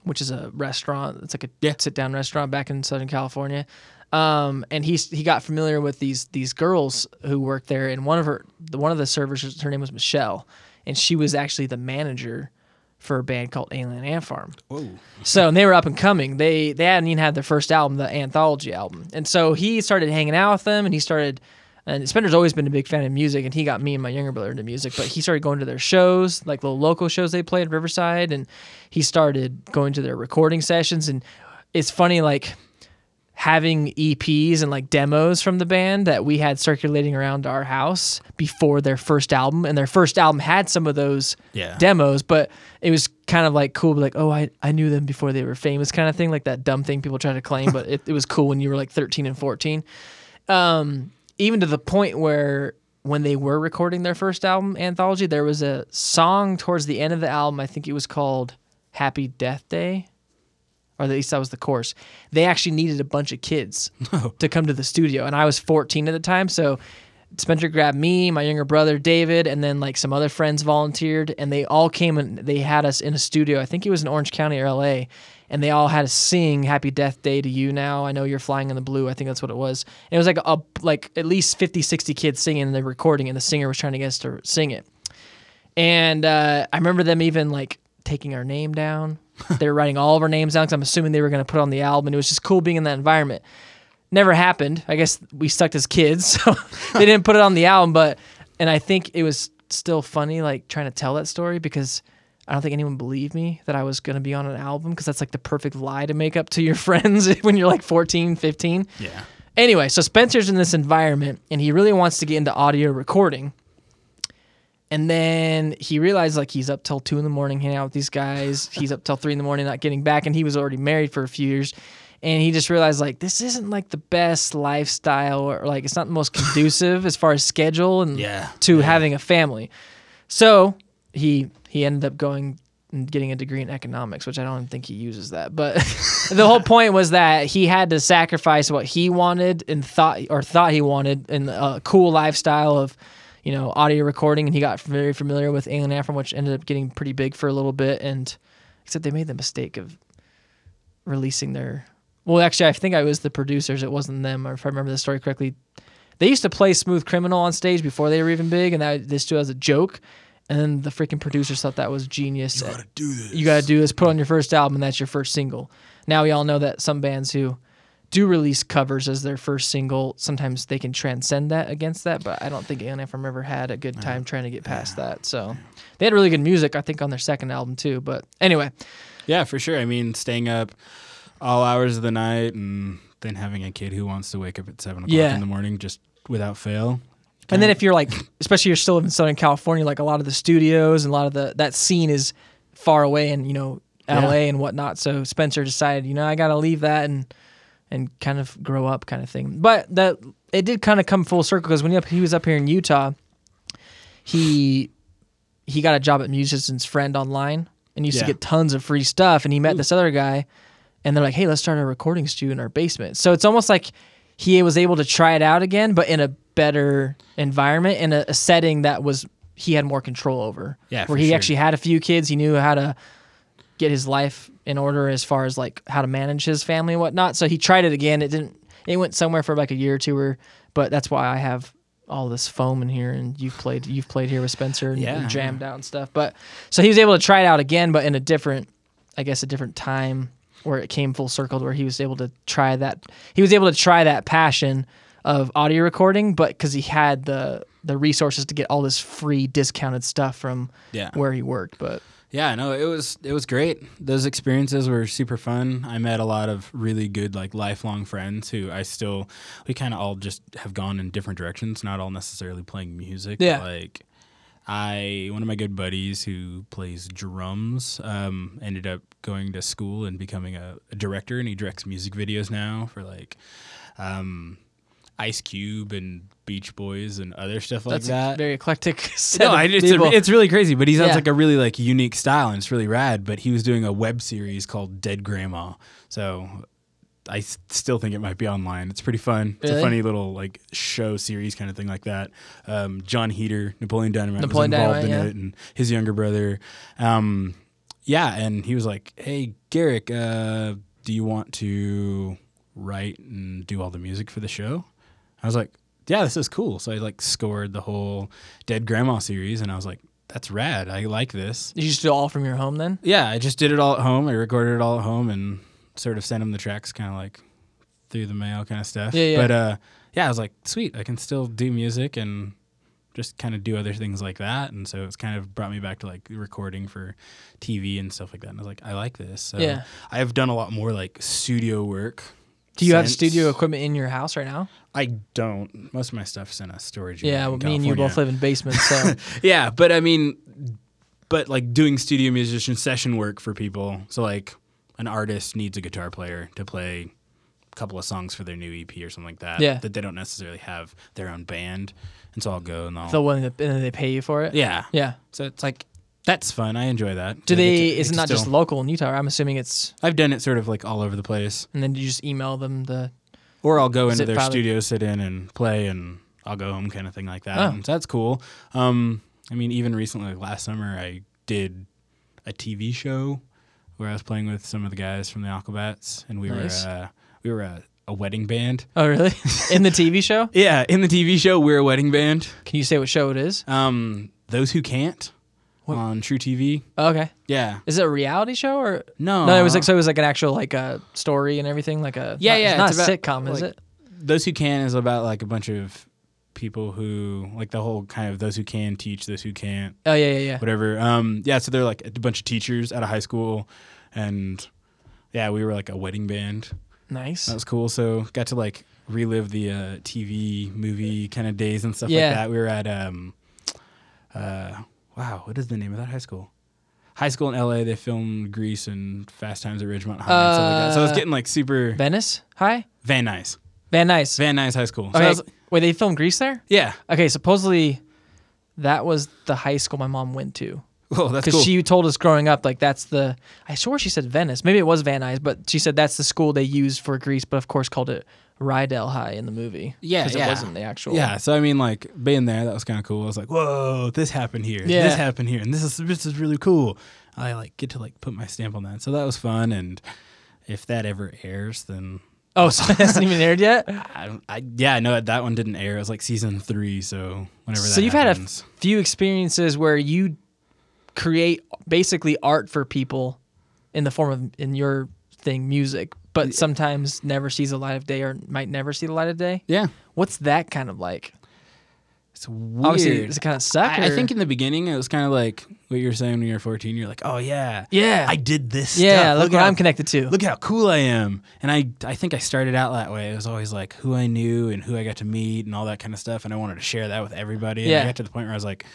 which is a restaurant it's like a Yeah. sit down restaurant back in southern california um, and he he got familiar with these these girls who worked there and one of her the one of the servers her name was michelle and she was actually the manager for a band called alien ant farm Whoa. so and they were up and coming. They they hadn't even had their first album, the anthology album, and so he started hanging out with them, and he started. And Spencer's always been a big fan of music, and he got me and my younger brother into music. But he started going to their shows, like little local shows they played in Riverside, and he started going to their recording sessions. And it's funny, like having EPs and like demos from the band that we had circulating around our house before their first album, and their first album had some of those Yeah. demos, but it was kind of like cool, like, oh, I, I knew them before they were famous kind of thing, like that dumb thing people try to claim, but it, it was cool when you were like 13 and 14. Um, even to the point where when they were recording their first album, Anthology, there was a song towards the end of the album, I think it was called Happy Death Day. Or at least that was the course. They actually needed a bunch of kids oh. to come to the studio, and I was 14 at the time. So Spencer grabbed me, my younger brother David, and then like some other friends volunteered, and they all came and they had us in a studio. I think it was in Orange County or LA, and they all had us sing "Happy Death Day" to you. Now I know you're flying in the blue. I think that's what it was. And it was like a like at least 50, 60 kids singing, and they're recording, and the singer was trying to get us to sing it. And uh, I remember them even like taking our name down. they were writing all of our names down because I'm assuming they were going to put on the album. And it was just cool being in that environment. Never happened. I guess we sucked as kids, so they didn't put it on the album. But and I think it was still funny, like trying to tell that story because I don't think anyone believed me that I was going to be on an album because that's like the perfect lie to make up to your friends when you're like 14, 15. Yeah. Anyway, so Spencer's in this environment and he really wants to get into audio recording. And then he realized like he's up till two in the morning hanging out with these guys. He's up till three in the morning not getting back, and he was already married for a few years. And he just realized like this isn't like the best lifestyle or like it's not the most conducive as far as schedule and Yeah. to Yeah. having a family. So he he ended up going and getting a degree in economics, which I don't think he uses that. But the whole point was that he had to sacrifice what he wanted and thought or thought he wanted in a cool lifestyle of, you know, audio recording. And he got very familiar with Alien Ant Farm, which ended up getting pretty big for a little bit. And except they made the mistake of releasing their. Well, actually, I think I was the producers. It wasn't them, or if I remember the story correctly. They used to play Smooth Criminal on stage before they were even big, and that this too as a joke. And then the freaking producers thought that was genius. You gotta do this. You got to do this. Put on your first album, and that's your first single. Now we all know that some bands who do release covers as their first single, sometimes they can transcend that against that. But I don't think Alien Ant Farm ever had a good time trying to get past that. So they had really good music, I think, on their second album too. But anyway, Yeah, for sure. I mean, staying up all hours of the night and then having a kid who wants to wake up at seven o'clock Yeah. in the morning just without fail. And then if you're like, especially you're still living in Southern California, like a lot of the studios and a lot of the that scene is far away and you know L.A. and whatnot. So Spencer decided, you know, I got to leave that and and kind of grow up, kind of thing. But that it did kind of come full circle because when he, up, he was up here in Utah, he he got a job at Musician's Friend online and used to get tons of free stuff. And he met this other guy, and they're like, "Hey, let's start a recording studio in our basement." So it's almost like he was able to try it out again, but in a better environment, in a, a setting that was he had more control over. Yeah, where he sure. actually had a few kids. He knew how to get his life in order as far as like how to manage his family and whatnot. So he tried it again. It didn't. It went somewhere for like a year or two, or but that's why I have all this foam in here, and you've played you've played here with Spencer and, Yeah, and jammed out and stuff. But so he was able to try it out again, but in a different I guess, a different time where it came full circle where he was able to try that. He was able to try that passion of audio recording, but because he had the the resources to get all this free discounted stuff from Yeah. where he worked. But Yeah, no, it was it was great. Those experiences were super fun. I met a lot of really good like lifelong friends who I still we kind of all just have gone in different directions, not all necessarily playing music. Yeah. Like I one of my good buddies who plays drums um, ended up going to school and becoming a, a director, and he directs music videos now for like um, Ice Cube and Beach Boys and other stuff like that's that a very eclectic no, I, it's, a, it's really crazy, but he sounds Yeah. like a really like unique style, and it's really rad. But he was doing a web series called Dead Grandma, so I still think it might be online. It's pretty fun. It's Really? a funny little like show series kind of thing like that. Um, Jon Heder, Napoleon Dynamite Napoleon was involved Dynamite, in yeah. it, and his younger brother. Um, yeah, and he was like, "Hey, Garrick, uh, do you want to write and do all the music for the show?" I was like, "Yeah, this is cool." So I like scored the whole Dead Grandma series, and I was like, "That's rad. I like this." Did you just do it all from your home then? Yeah, I just did it all at home. I recorded it all at home and sort of send them the tracks, kind of like through the mail, kind of stuff. Yeah, yeah. But uh, yeah, I was like, "Sweet, I can still do music and." Just kind of do other things like that, and so it's kind of brought me back to like recording for TV and stuff like that. And I was like, I like this. So Yeah. I have done a lot more like studio work. Do you have studio equipment in your house right now? I don't. Most of my stuff's in a storage. Yeah, unit well, in me and you both live in basements, so Yeah, but I mean, but like doing studio musician session work for people. So like an artist needs a guitar player to play a couple of songs for their new EP or something like that. Yeah. That they don't necessarily have their own band, and so I'll go and I'll. the one that and then they pay you for it. yeah. Yeah. So it's like that's fun. I enjoy that. Do they? to- it not just local in Utah? I'm assuming it's, I've done it sort of like all over the place, and then you just email them the. or I'll go into their probably- studio, sit in and play, and I'll go home, kind of thing like that. Oh. And so that's cool. Um, I mean, even recently, like last summer, I did a TV show where I was playing with some of the guys from the Aquabats, and we Nice. were uh, we were a, a wedding band. Oh, really? in the TV show? Yeah, in the TV show, we're a wedding band. Can you say what show it is? Um, those who can't What? on truTV. Oh, okay. Yeah, Is it a reality show or no, no? It was like so. It was like an actual like a story and everything. Like a Yeah, not, yeah, It's not it's a about, sitcom, is it? those who can is about like a bunch of people who like the whole kind of those who can teach, those who can't. Oh yeah, yeah, yeah. whatever. Um, yeah, so they're like a bunch of teachers out of high school, and yeah, we were like a wedding band. Nice. That was cool. So got to like relive the uh, TV movie kind of days and stuff Yeah. like that. We were at um, uh, wow, what is the name of that high school? High school in LA. They filmed Grease and Fast Times at Ridgemont High and stuff like that. So I was Uh, getting like super Venice High. Van Nuys, Van Nuys. Van Nuys High School. So Okay. Was, Wait, they filmed Grease there? yeah. Okay, supposedly that was the high school my mom went to. Oh, that's Because cool. she told us growing up, like that's the. I swore she said Venice. Maybe it was Van Nuys, but she said that's the school they used for Grease, but of course called it Rydell High in the movie. Yeah, 'Cause yeah. It wasn't the actual. Yeah, so I mean, like being there, that was kind of cool. I was like, "Whoa, this happened here. Yeah. This happened here, and this is this is really cool." I like get to like put my stamp on that, so that was fun. And if that ever airs, then Oh, so it hasn't even aired yet. I. I yeah, no, that one didn't air. It was like season three, so whenever. That So you've had a few experiences where you create basically art for people in the form of in your thing music, but sometimes never sees the light of day or might never see the light of day. yeah, What's that kind of like? It's weird. Obviously, does it kind of suck? I, I think in the beginning it was kind of like what you're saying when you're 14. You're like, "Oh yeah, yeah, I did this. yeah. stuff. Look, what how I'm connected to. look how cool I am. And I I think I started out that way. It was always like who I knew and who I got to meet and all that kind of stuff. And I wanted to share that with everybody. And Yeah. I got to the point where I was like,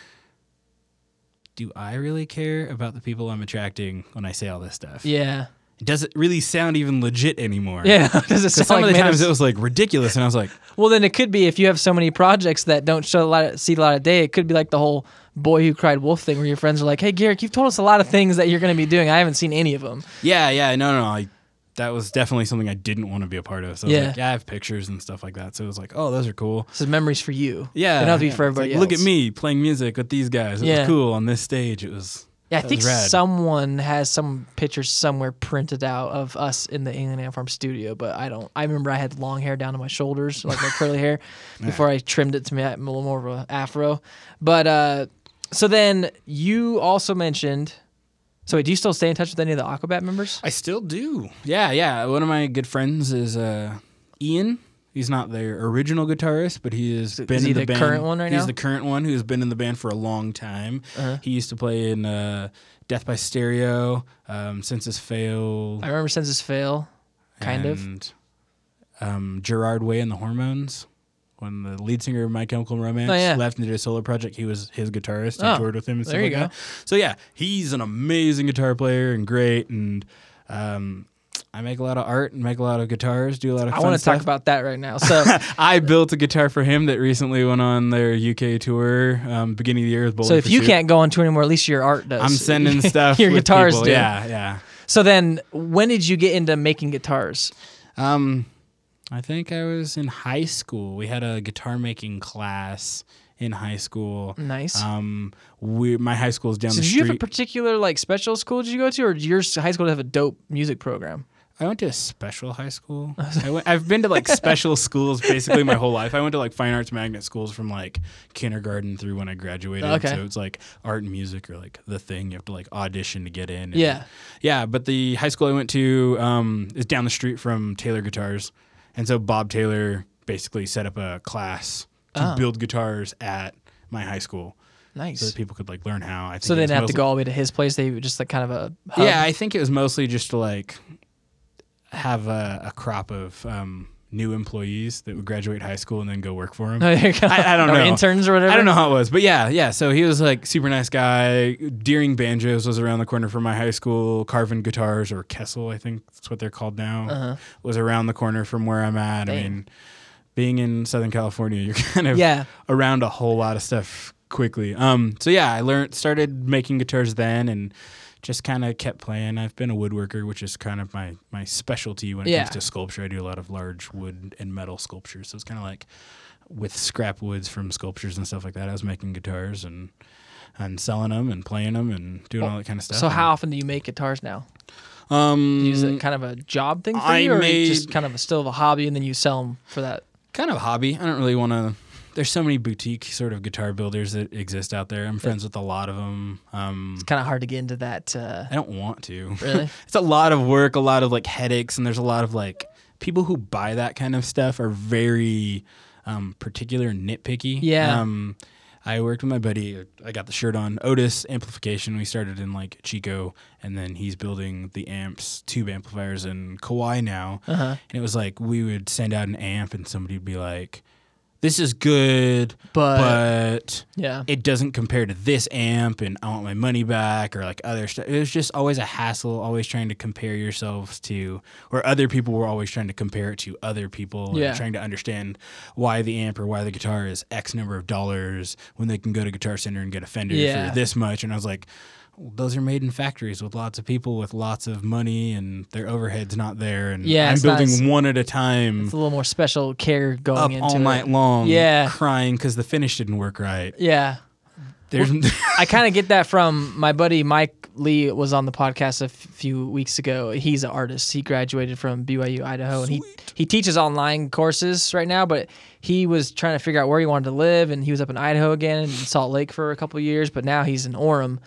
do I really care about the people I'm attracting when I say all this stuff? yeah, Does it really sound even legit anymore? yeah. Does it sound some like of the times it was like ridiculous, and I was like, Well, then it could be if you have so many projects that don't show a lot, of, see a lot of day. It could be like the whole boy who cried wolf thing, where your friends are like, "Hey, Garrick, you've told us a lot of things that you're going to be doing. I haven't seen any of them." yeah, yeah, no, no, no. I, that was definitely something I didn't want to be a part of. So I was Yeah. like, yeah, I have pictures and stuff like that. So it was like, oh, those are cool. Is memories for you. Yeah, They don't have to be for everybody like, Look at me playing music with these guys. It Yeah. was cool on this stage. It was. Yeah, I think rad. someone has some pictures somewhere printed out of us in the Alien Ant Farm studio, but I don't. I remember I had long hair down to my shoulders, like my curly hair, before I trimmed it to me a little more of a afro. But uh, so then you also mentioned So wait, do you still stay in touch with any of the Aquabat members? I still do. Yeah, yeah. One of my good friends is uh, Ian. He's not their original guitarist, but he has been is he in the, the band. current one right now. He's now? the current one who's been in the band for a long time. Uh-huh. He used to play in uh, Death by Stereo, um, Sense Fail, I remember Sense Fail, kind of. and, Um, Gerard Way and the Hormones. When the lead singer of My Chemical Romance Oh, yeah. left and did a solo project, he was his guitarist and Oh, toured with him. And there stuff you like go. That. So yeah, he's an amazing guitar player and great. And um, I make a lot of art and make a lot of guitars, do a lot of. I want to talk about that right now. So I built a guitar for him that recently went on their UK tour, um, beginning of the year with Bowling so if you can't go on tour anymore, at least your art does. I'm sending stuff. your guitars people. do. Yeah, yeah. So then, when did you get into making guitars? Um, I think I was in high school. We had a guitar making class in high school. Nice. Um, we my high school is down so the did you have a particular like special school did you go to, or did your high school have a dope music program? I went to a special high school. I I've been to like special schools basically my whole life. I went to like fine arts magnet schools from like kindergarten through when I graduated. Okay. So it's like art and music are like the thing. You have to like audition to get in. and- Yeah. Yeah, but the high school I went to um, is down the street from Taylor Guitars, and so Bob Taylor basically set up a class to Oh. build guitars at my high school so Nice. that people could like learn how. I think So they didn't have to mostly- go all the way to his place. They were just like kind of a hub. Yeah, I think it was mostly just to like have a, a crop of um, new employees that would graduate high school and then go work for him. Oh, there you go. I- I don't know. interns or whatever. I don't know how it was, but yeah, yeah. So he was like super nice guy. Deering Banjos was around the corner from my high school. Carvin Guitars or Kiesel, I think that's what they're called now, Uh-huh. was around the corner from where I'm at. I mean, being in Southern California, you're kind of Yeah. around a whole lot of stuff quickly. Um, so yeah, I learned started making guitars then and just kind of kept playing. I've been a woodworker, which is kind of my my specialty when it Yeah. comes to sculpture. I do a lot of large wood and metal sculptures, so it's kind of like with scrap woods from sculptures and stuff like that. I was making guitars and and selling them and playing them and doing all that kind of stuff. So how often do you make guitars now? um use it kind of a job thing for I you, or made- just kind of a still of a hobby, and then you sell them for that? Kind of a hobby. I don't really want to. There's so many boutique sort of guitar builders that exist out there. I'm friends with a lot of them. Um, It's kind of hard to get into that. Uh, I don't want to. really? it's a lot of work, a lot of like headaches, and there's a lot of like people who buy that kind of stuff are very um, particular and nitpicky. Yeah. Um, I worked with my buddy. I got the shirt on Otis Amplification. We started in like Chico, and then he's building the amps, tube amplifiers in Kauai now. Uh huh. And it was like we would send out an amp, and somebody would be like, "This is good, But, but yeah, it doesn't compare to this amp and I want my money back or like other stuff. It was just always a hassle, always trying to compare yourselves to, or other people were always trying to compare it to other people Yeah. and trying to understand why the amp or why the guitar is X number of dollars when they can go to Guitar Center and get a Fender Yeah. for this much. And I was like, those are made in factories with lots of people with lots of money and their overhead's not there. And Yeah, I'm not building one at a time it's a little more special care going up into all it. night long, Yeah. crying because the finish didn't work right. Yeah, There's I kind of get that from my buddy Mike Lee was on the podcast a f- few weeks ago. He's an artist. He graduated from BYU Idaho and he he teaches online courses right now, but he was trying to figure out where he wanted to live and he was up in Idaho again in Salt Lake for a couple of years, but now he's in Orem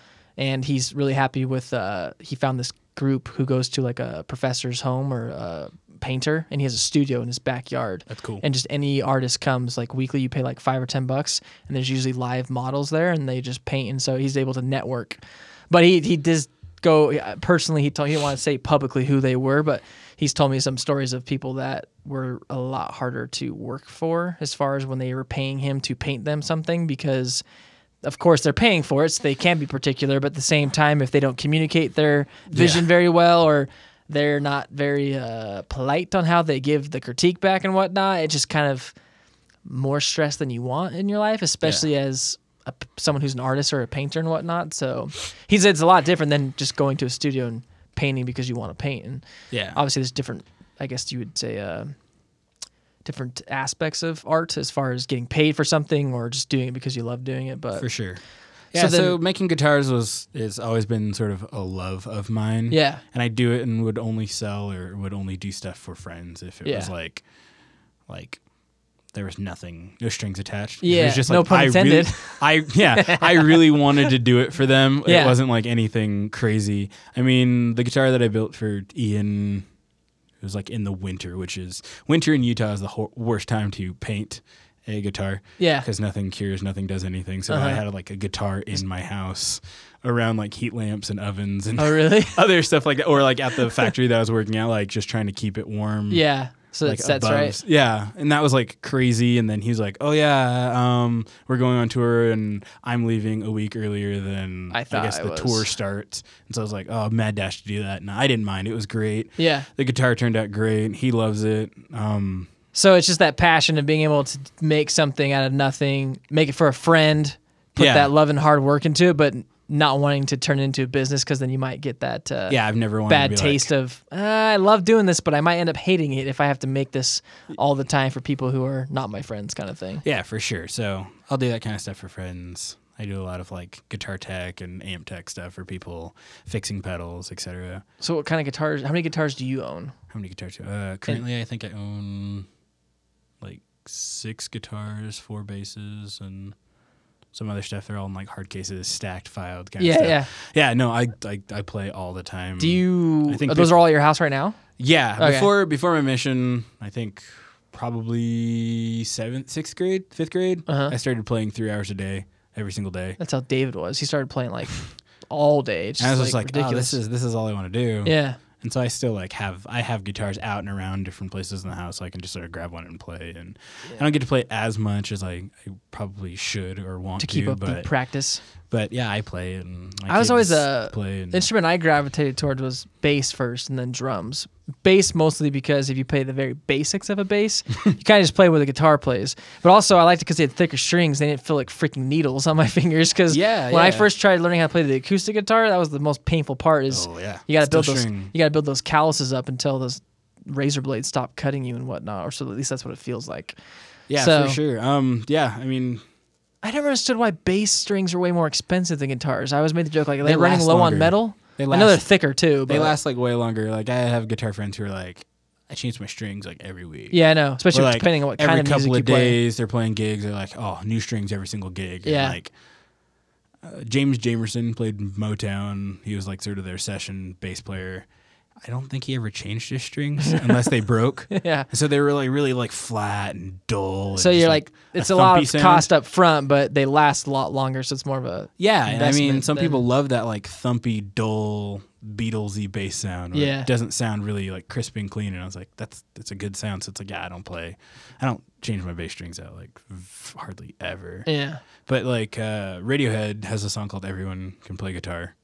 and he's really happy with uh he found this group who goes to like a professor's home or a painter and he has a studio in his backyard That's cool. and just any artist comes like weekly you pay like five or ten bucks and there's usually live models there and they just paint and so he's able to network but he he does go personally he told he didn't want to say publicly who they were but he's told me some stories of people that were a lot harder to work for as far as when they were paying him to paint them something because of course they're paying for it so they can be particular but at the same time if they don't communicate their vision Yeah. very well or they're not very uh, polite on how they give the critique back and whatnot it just kind of more stress than you want in your life especially as a someone who's an artist or a painter and whatnot so he said it's a lot different than just going to a studio and painting because you want to paint and Yeah. obviously there's different i guess you would say uh, different aspects of art as far as getting paid for something or just doing it because you love doing it but for sure. Yeah, so, then- making guitars was has always been sort of a love of mine. yeah and I do it and would only sell or would only do stuff for friends if it was like, like, there was nothing, no strings attached. Yeah, it was just no like pun I really. I yeah, I really wanted to do it for them. Yeah. It wasn't like anything crazy. I mean, the guitar that I built for Ian, it was like in the winter, which is winter in Utah is the ho- worst time to paint a guitar Yeah. because nothing cures, nothing does anything. So Uh-huh. I had like a guitar in my house around like heat lamps and ovens and Oh, really? other stuff like that, or like at the factory that I was working at, like just trying to keep it warm. Yeah. So Like sets above- right. Yeah, and that was like crazy. And then he's like, "Oh yeah, um, we're going on tour, and I'm leaving a week earlier than I thought guess I the was. tour starts." And so I was like, "Oh, mad dash to do that." And I didn't mind; it was great. Yeah. The guitar turned out great. He loves it. Um, So it's just that passion of being able to make something out of nothing, make it for a friend, put Yeah. that love and hard work into it, but not wanting to turn it into a business because then you might get that uh, yeah, I've never bad taste Like, of uh, I love doing this, but I might end up hating it if I have to make this all the time for people who are not my friends, kind of thing. yeah, for sure. So I'll do that kind of stuff for friends. I do a lot of like guitar tech and amp tech stuff for people, fixing pedals, etc. So what kind of guitars? How many guitars do you own? How many guitars? do- Uh, currently, I think I own like six guitars, four basses, and some other stuff. They're all in like hard cases, stacked, filed kind Yeah, of stuff. yeah. yeah. No, I, I I play all the time. Do you? I think those are all at your house right now? Yeah, Okay. before before my mission, I think probably seventh, sixth grade, fifth grade. Uh-huh. I started playing three hours a day, every single day. That's how David was. He started playing like all day. It's And I was just just like, oh, this is this is all I want to do. yeah. And so I still like have I have guitars out and around different places in the house. So I can just sort of grab one and play. And I don't get to play as much as I, I probably should or want To to. keep up the practice. But yeah, I play and I was always a play. And, The instrument I gravitated towards was bass first and then drums. Bass mostly because if you play the very basics of a bass, you kind of just play where the guitar plays. But also, I liked it because they had thicker strings. They didn't feel like freaking needles on my fingers. Because Yeah, when I first tried learning how to play the acoustic guitar, that was the most painful part. Is oh yeah, you got to build those string. you got to build those calluses up until those razor blades stop cutting you and whatnot. Or so at least that's what it feels like. Yeah, so- for sure. Um, yeah, I mean, I never understood why bass strings are way more expensive than guitars. I always made the joke like are they, They running low on metal. they last, I know they're thicker too. But they last like way longer. Like I have guitar friends who are like, I change my strings like every week. Yeah, I know. Especially like, depending on what kind of music you play. Every couple of days they're playing gigs. They're like, oh, new strings every single gig. And, Yeah. like uh, James Jamerson played Motown. He was like sort of their session bass player. I don't think he ever changed his strings unless they broke. yeah. So they were like really like flat and dull. So and you're just, like, it's a lot of sound. cost up front, but they last a lot longer. So it's more of a Yeah, and I mean, some than- people love that like thumpy, dull, Beatlesy bass sound. Yeah. it doesn't sound really like crisp and clean. And I was like, that's that's a good sound. So it's like, yeah, I don't play, I don't change my bass strings out like v- hardly ever. yeah. But like uh, Radiohead has a song called "Everyone Can Play Guitar,"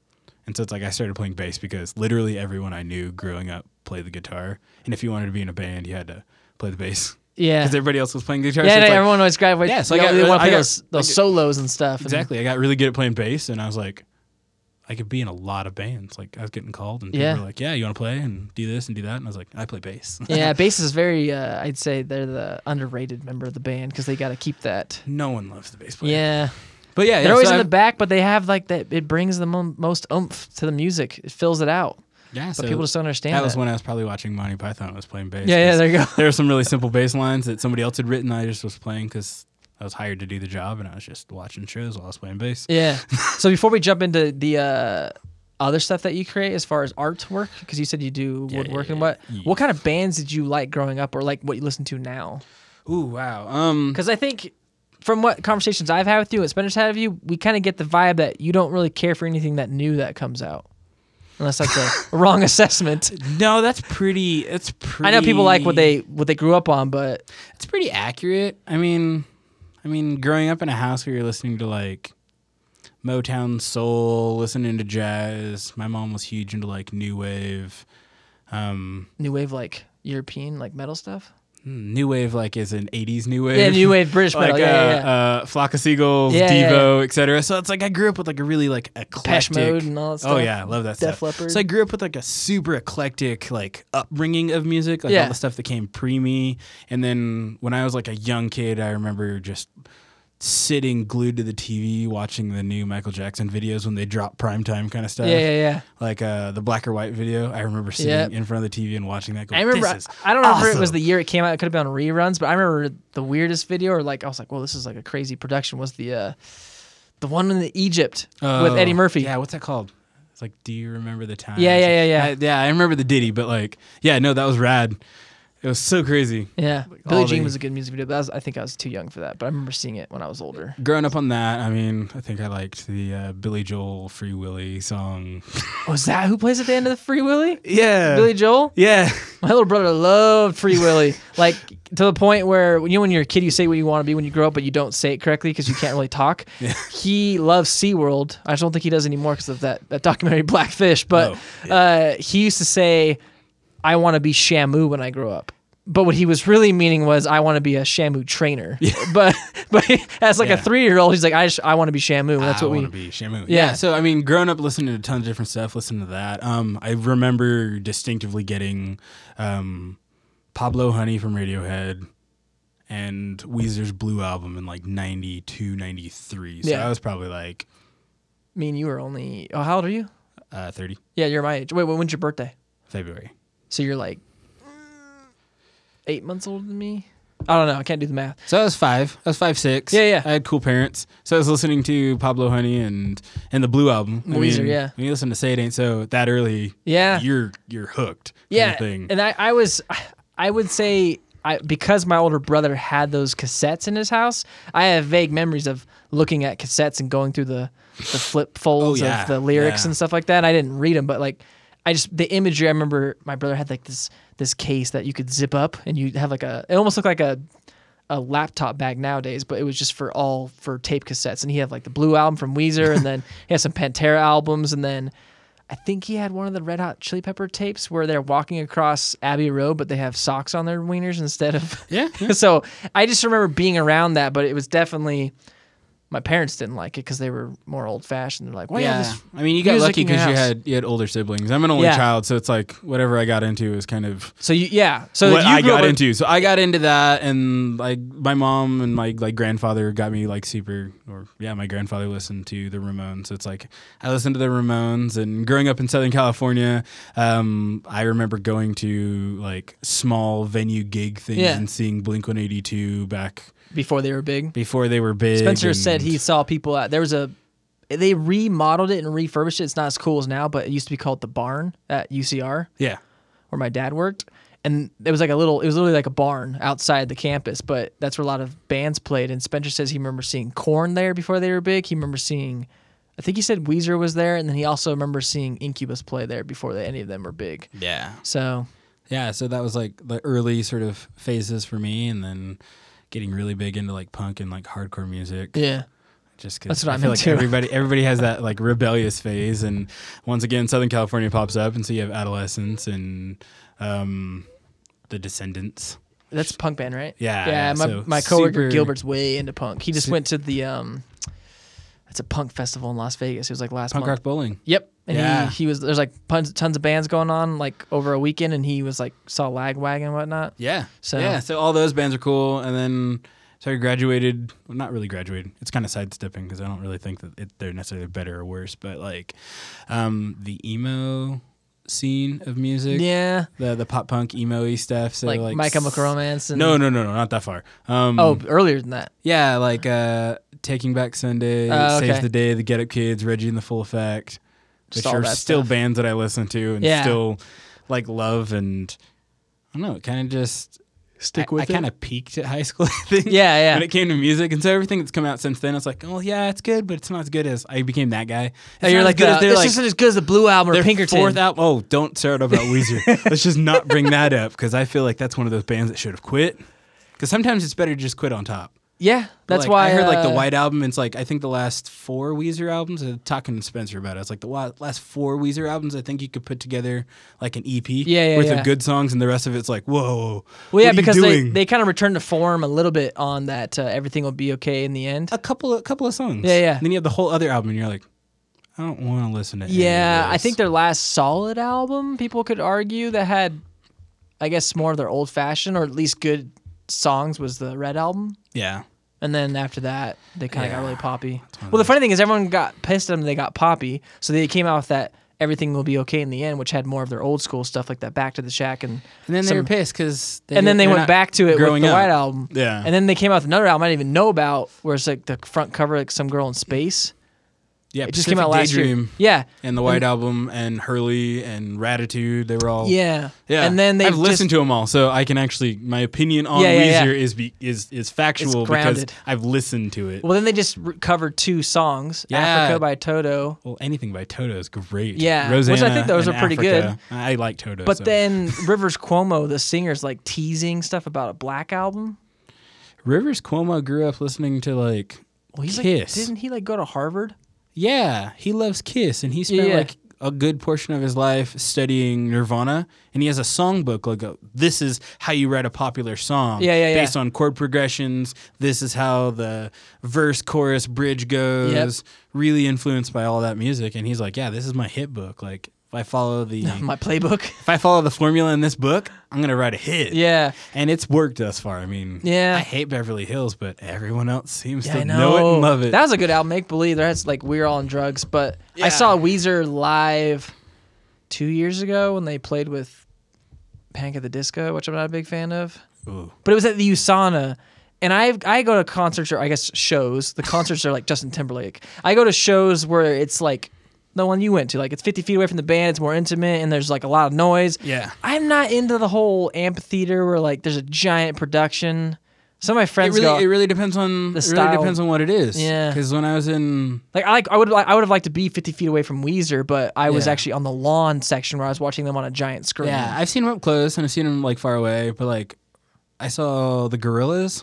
and so it's like I started playing bass because literally everyone I knew growing up played the guitar. And if you wanted to be in a band, you had to play the bass Yeah. because everybody else was playing guitar. Yeah, so no, like, everyone always grab. Yeah, so I got- they want to play got- those, those got- solos and stuff. and- Exactly. I got really good at playing bass, and I was like, I could be in a lot of bands. Like I was getting called, and people Yeah. were like, "Yeah, you want to play and do this and do that?" And I was like, "I play bass." yeah, bass is very. Uh, I'd say they're the underrated member of the band because they got to keep that. no one loves the bass player. Yeah, but yeah, they're yeah, always so in the I've- back, but they have like that. It brings the mo- most oomph to the music. It fills it out, yeah. but So people just don't understand that that. was when I was probably watching Monty Python. I was playing bass. yeah, yeah. There you go. there were some really simple bass lines that somebody else had written. I just was playing because I was hired to do the job, and I was just watching shows while I was playing bass. Yeah. so before we jump into the uh, other stuff that you create as far as artwork, because you said you do Yeah, woodwork yeah, and what, yeah. what kind of bands did you like growing up, or like what you listen to now? Ooh, wow. Um, Because I think from what conversations I've had with you, and Spencer's had with you, we kind of get the vibe that you don't really care for anything that new that comes out, unless that's a wrong assessment. no, that's pretty. It's pretty. I know people like what they what they grew up on, but It's pretty accurate. I mean, I mean, growing up in a house where you're listening to like Motown soul, listening to jazz. My mom was huge into like new wave. Um, new wave like European like metal stuff. New wave like is an '80s new wave. Yeah, new wave British like metal. Yeah, uh, yeah, yeah. uh, Flock of Seagulls, Yeah, Devo, etc. So it's like I grew up with like a really like eclectic. Mode and all that stuff. Oh yeah, I love that Def stuff. Leppard. So I grew up with like a super eclectic like upbringing of music, like all the stuff that came pre me. And then when I was like a young kid, I remember just sitting glued to the TV watching the new Michael Jackson videos when they drop primetime kind of stuff. Yeah, yeah, yeah. Like uh, the black or white video. I remember sitting Yep. in front of the TV and watching that. Going, I remember. This is I don't remember if it was the year it came out. It could have been on reruns, but I remember the weirdest video, or like I was like, "Well, this is like a crazy production." Was the uh, the one in the Egypt with Oh, Eddie Murphy? Yeah, what's that called? It's like, do you remember the time? Yeah, yeah, yeah, yeah. I, yeah, I remember the ditty, but like, yeah, no, that was rad. It was so crazy. Yeah, all Billie Jean the- was a good music video, but I, was, I think I was too young for that. But I remember seeing it when I was older. Growing up on that, I mean, I think I liked the uh, Billy Joel "Free Willy" song. Was that who plays at the end of the Free Willy? Yeah, Billy Joel. Yeah, My little brother loved Free Willy, like to the point where you know when you're a kid, you say what you want to be when you grow up, but you don't say it correctly because you can't really talk. Yeah. He loves SeaWorld. I just don't think he does anymore because of that that documentary Blackfish. But Oh, uh, he used to say, "I want to be Shamu when I grow up." But what he was really meaning was, "I want to be a Shamu trainer." But but as like Yeah. a three year old, he's like, "I just, I want to be Shamu." That's I what we. want to be Shamu. Yeah. Yeah. So I mean, growing up listening to tons of different stuff, listening to that. Um, I remember distinctively getting um, Pablo Honey from Radiohead and Weezer's Blue album in like 92, 93. So Yeah. I was probably like I mean, you were only. Oh, how old are you? uh, 30 Yeah, you're my age. Wait, when's your birthday? February. So you're like eight months older than me. I don't know. I can't do the math. So I was five. I was five six. Yeah, yeah. I had cool parents. So I was listening to Pablo Honey and and the Blue album. I Weezer, mean, yeah. When you listen to Say It Ain't So that early, Yeah. you're you're hooked. Yeah, thing. and I, I was, I would say, I because my older brother had those cassettes in his house. I have vague memories of looking at cassettes and going through the the flip folds Oh, yeah, of the lyrics yeah. and stuff like that. I didn't read them, but like. I just the imagery. I remember my brother had like this this case that you could zip up and you have like a. It almost looked like a a laptop bag nowadays, but it was just for all for tape cassettes. And he had like the Blue album from Weezer, and then he had some Pantera albums, and then I think he had one of the Red Hot Chili Pepper tapes where they're walking across Abbey Road, but they have socks on their wieners instead of. yeah. yeah. so I just remember being around that, but it was definitely. My parents didn't like it because they were more old fashioned. They're like, "Well, yeah, yeah, I mean, you got lucky because you had you had older siblings. I'm an only Yeah. child, so it's like whatever I got into is kind of So you, yeah. So what I got into. So I got into that, and like my mom and my like grandfather got me like super, or yeah, my grandfather listened to the Ramones. So it's like I listened to the Ramones, and growing up in Southern California, um, I remember going to like small venue gig things Yeah. and seeing Blink 182 back before they were big. before they were big. Spencer said he saw people at there was a they remodeled it and refurbished it. It's not as cool as now, but it used to be called the Barn at UCR yeah. where my dad worked. And it was like a little, it was literally like a barn outside the campus, but that's where a lot of bands played. And Spencer says he remembers seeing Korn there before they were big. He remembers seeing, I think he said Weezer was there, and then he also remembers seeing Incubus play there before they, any of them were big. Yeah. So Yeah, so that was like the early sort of phases for me, and then getting really big into like punk and like hardcore music. yeah, Just That's because what I I'm feel like everybody everybody has that like rebellious phase, and once again, Southern California pops up, and so you have Adolescents and um, the Descendents. that's a punk band, right? Yeah, yeah. yeah, my so my coworker super- Gilbert's way into punk. He just Su- went to the um, it's a punk festival in Las Vegas. It was like last month. Punk month. rock bowling. Yep. And Yeah. he, he was there's like tons, tons of bands going on like over a weekend, and he was like saw Lagwagon and whatnot. Yeah. So- yeah, so all those bands are cool, and then so I graduated. Well, not really graduated. It's kind of sidestepping because I don't really think that it, they're necessarily better or worse, but like um, the emo scene of music. Yeah, the the pop punk emo stuff. So like, like, My Chemical Romance. And, No, no, no, no, not that far. Um, Oh, earlier than that. yeah, like uh, Taking Back Sunday, Oh, okay. Saves the Day, The Get Up Kids, Reggie and the Full Effect, Just which are still stuff. bands that I listen to and Yeah. still like love and I don't know, it kind of just Stick I, with I it. kind of peaked at high school. I think. Yeah, yeah. When it came to music, and so everything that's come out since then, it's like, oh yeah, it's good, but it's not as good as I became that guy. It's Oh, you're like, good the, this like, isn't as good as the Blue album or Pinkerton. fourth album. Oh, don't start about Weezer. Let's just not bring that up because I feel like that's one of those bands that should have quit. Because sometimes it's better to just quit on top. Yeah, that's Like, why I heard like the uh, White Album. It's like I think the last four Weezer albums. Uh, talking to Spencer about it, it's like the last four Weezer albums. I think you could put together like an EP. Yeah, yeah, worth yeah. of good songs, and the rest of it's like whoa. Well, yeah, because they, they kind of returned to form a little bit on that. Uh, everything will be okay in the end. a couple of couple of songs. Yeah, yeah. And then you have the whole other album, and you're like, I don't want to listen to. Yeah, I think their last solid album, people could argue that had, I guess, more of their old fashioned or at least good songs was the Red album. Yeah. And then after that, they kind of got really poppy. Well, the funny thing is, everyone got pissed at them. They got poppy, so they came out with that "Everything Will Be Okay" in the end, which had more of their old school stuff, like that "Back to the Shack" and And then they some- were pissed because and then they went back to it with growing the up. White Album. Yeah. And then they came out with another album I didn't even know about, where it's like the front cover, like some girl in space. Yeah, It just came out last Daydream year. Yeah, and the White Album and Hurley and Raditude. They were all yeah, Yeah, And then they I've listened to them all, so I can actually my opinion on Yeah, yeah, Weezer yeah. is be, is is factual because. I've listened to it. Well, then they just re- covered two songs, Yeah. "Africa" by Toto. Well, anything by Toto is great. Yeah, which I think those are pretty Africa. I like Toto. But so. then Rivers Cuomo, the singer's like teasing stuff about a black album. Rivers Cuomo grew up listening to like Well, he's Kiss. like, didn't he like go to Harvard? Yeah, he loves Kiss, and he spent Yeah. like a good portion of his life studying Nirvana, and he has a songbook like a, this is how you write a popular song. Yeah, yeah, yeah. Based on chord progressions, this is how the verse, chorus, bridge goes. Really influenced by all that music, and he's like, yeah, this is my hit book. Like if I follow the My playbook. if I follow the formula in this book, I'm gonna write a hit. yeah. And it's worked thus far. I mean, Yeah. I hate Beverly Hills, but everyone else seems Yeah, to know. know it and love it. That was a good album, Make Believe. That's like We're All on Drugs. But I saw Weezer live two years ago when they played with Panic at the Disco, which I'm not a big fan of. Ooh. But it was at the USANA. And I I go to concerts or I guess shows. The concerts are like Justin Timberlake. I go to shows where it's like the one you went to. Like it's 50 feet away from the band. It's more intimate and there's like a lot of noise. Yeah. I'm not into the whole amphitheater where like there's a giant production. Some of my It friends really, go it really depends on The style. it really depends on what it is. Yeah. Because when I was in, like I like I would like I would have liked to be 50 feet away from Weezer, but I was Yeah. actually on the lawn section where I was watching them on a giant screen. yeah, I've seen them up close and I've seen them like far away, but like I saw the Gorillaz,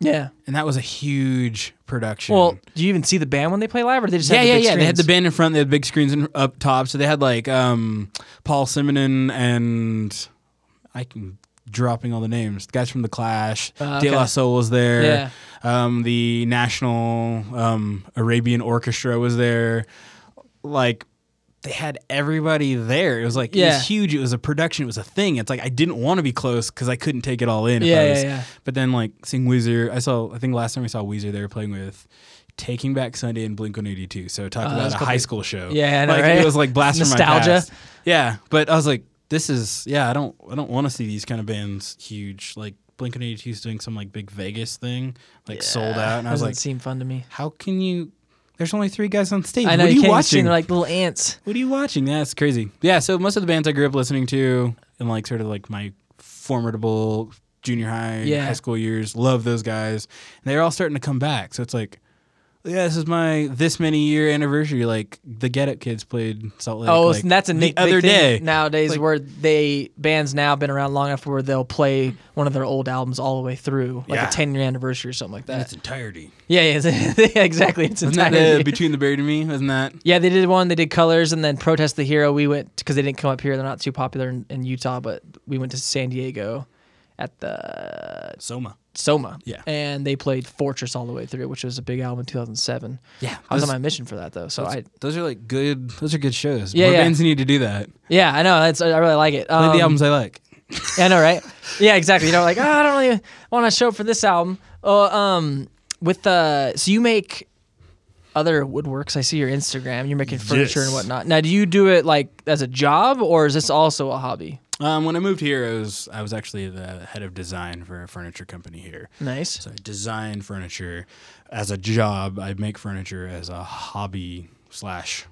Yeah. and that was a huge production. Well, do you even see the band when they play live, or they just yeah, yeah, yeah. They had the band in front. They had big screens in, up top. So they had like um, Paul Simonon and I can dropping all the names. The guys from the Clash. Uh, De La. Soul was there. Yeah. Um, the National um, Arabian Orchestra was there. Like they had everybody there. It was like it was huge. It was a production. It was a thing. It's like I didn't want to be close because I couldn't take it all in. Yeah, yeah, yeah. But then like seeing Weezer, I saw. I think last time we saw Weezer, they were playing with. Taking Back Sunday and Blink One Eighty Two. So talk Oh, about a high school show. Yeah, know, like, right? It was like blast from my Nostalgia. past. Yeah, but I was like, this is yeah. I don't I don't want to see these kind of bands huge. Like Blink One Eighty Two is doing some like big Vegas thing, like sold out, and I was Doesn't like, seem fun to me. how can you? There's only three guys on stage. I know what are you you can't even see watching? they're like little ants. what are you watching? That's crazy. Yeah, so most of the bands I grew up listening to in like sort of like my formidable junior high, Yeah. high school years, love those guys. And they're all starting to come back. So it's like, yeah, this is my this many year anniversary. Like the Get Up Kids played Salt Lake. Oh, like, and that's a the big, big other thing day. nowadays Like- where they bands now been around long enough where they'll play one of their old albums all the way through, like Yeah. a 10 year anniversary or something like in that. its entirety. Yeah, yeah, it's- exactly. It's Wasn't that entirely. uh, Between the Buried and Me? Wasn't that? yeah, they did one. They did Colors and then Protest the Hero. We went because they didn't come up here. They're not too popular in, in Utah, but we went to San Diego at the Soma. Soma. Yeah. And they played Fortress all the way through, which was a big album in 2007. Yeah. I was on my mission for that though. So I, those are like good. Those are good shows. Yeah, More yeah. bands need to do that. yeah, I know. That's I really like it. Play Um, the albums I like. Yeah, I know, right? Yeah, exactly. You know, like, oh, I don't really want to show up for this album. Oh, um, with the so you make other woodworks. I see your Instagram. You're making furniture and whatnot. Now, do you do it like as a job or is this also a hobby? Um, when I moved here, I was I was actually the head of design for a furniture company here. Nice. So I design furniture as a job. I make furniture as a hobby slash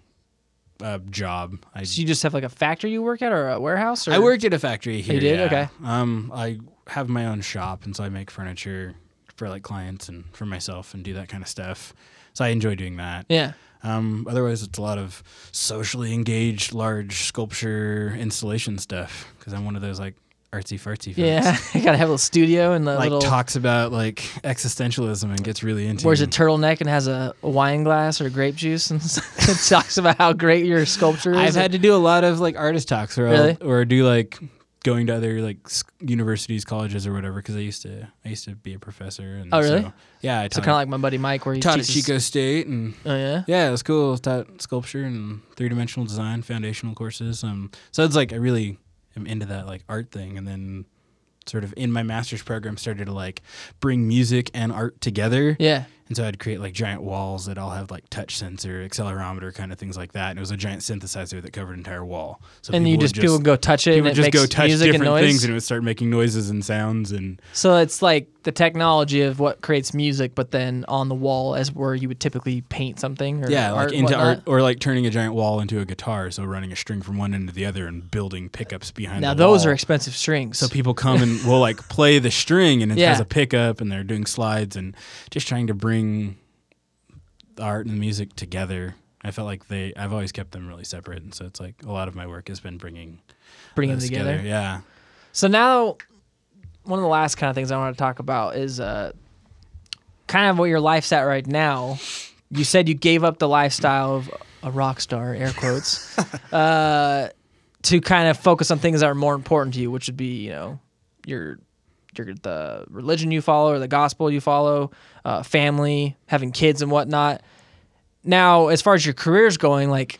uh, job. I So you just have like a factory you work at or a warehouse? Or? I worked at a factory here. You did? yeah. Okay. Um, I have my own shop, and so I make furniture for like clients and for myself, and do that kind of stuff. So I enjoy doing that. Yeah. Um, otherwise, it's a lot of socially engaged, large sculpture installation stuff because I'm one of those like artsy fartsy folks. Yeah. you gotta have a little studio and the Like little. talks about like existentialism and gets really into. Wears a turtleneck and has a wine glass or grape juice and talks about how great your sculpture is. I've had to do a lot of like artist talks, or I'll- Really? or do like going to other like universities, colleges, or whatever. Because I used to, I used to be a professor. And Oh, really? So, yeah, I so kind of like my buddy Mike, where he taught at. Chico State, and Oh yeah. yeah, it was cool. Taught sculpture and three dimensional design, foundational courses. Um, so it's like I really am into that like art thing, and then sort of in my master's program started to like bring music and art together. Yeah. And so I'd create like giant walls that all have like touch sensor, accelerometer, kind of things like that. And it was a giant synthesizer that covered an entire wall. So And you would just, people would go touch it and it would just go touch different things and it would start making noises and sounds and so it's like the technology of what creates music, but then on the wall as where you would typically paint something or yeah, art like into whatnot. art or like turning a giant wall into a guitar. So running a string from one end to the other and building pickups behind. Now the those wall. are expensive strings. So people come and will like play the string and it Yeah. has a pickup and they're doing slides and just trying to bring the art and the music together. I felt like they I've always kept them really separate and so it's like a lot of my work has been bringing bring them those together. Yeah. So now, one of the last kind of things I want to talk about is uh, kind of what your life's at right now. You said you gave up the lifestyle of a rock star, air quotes, uh, to kind of focus on things that are more important to you, which would be, you know, your your the religion you follow or the gospel you follow, uh, family, having kids and whatnot. Now, as far as your career's going, like,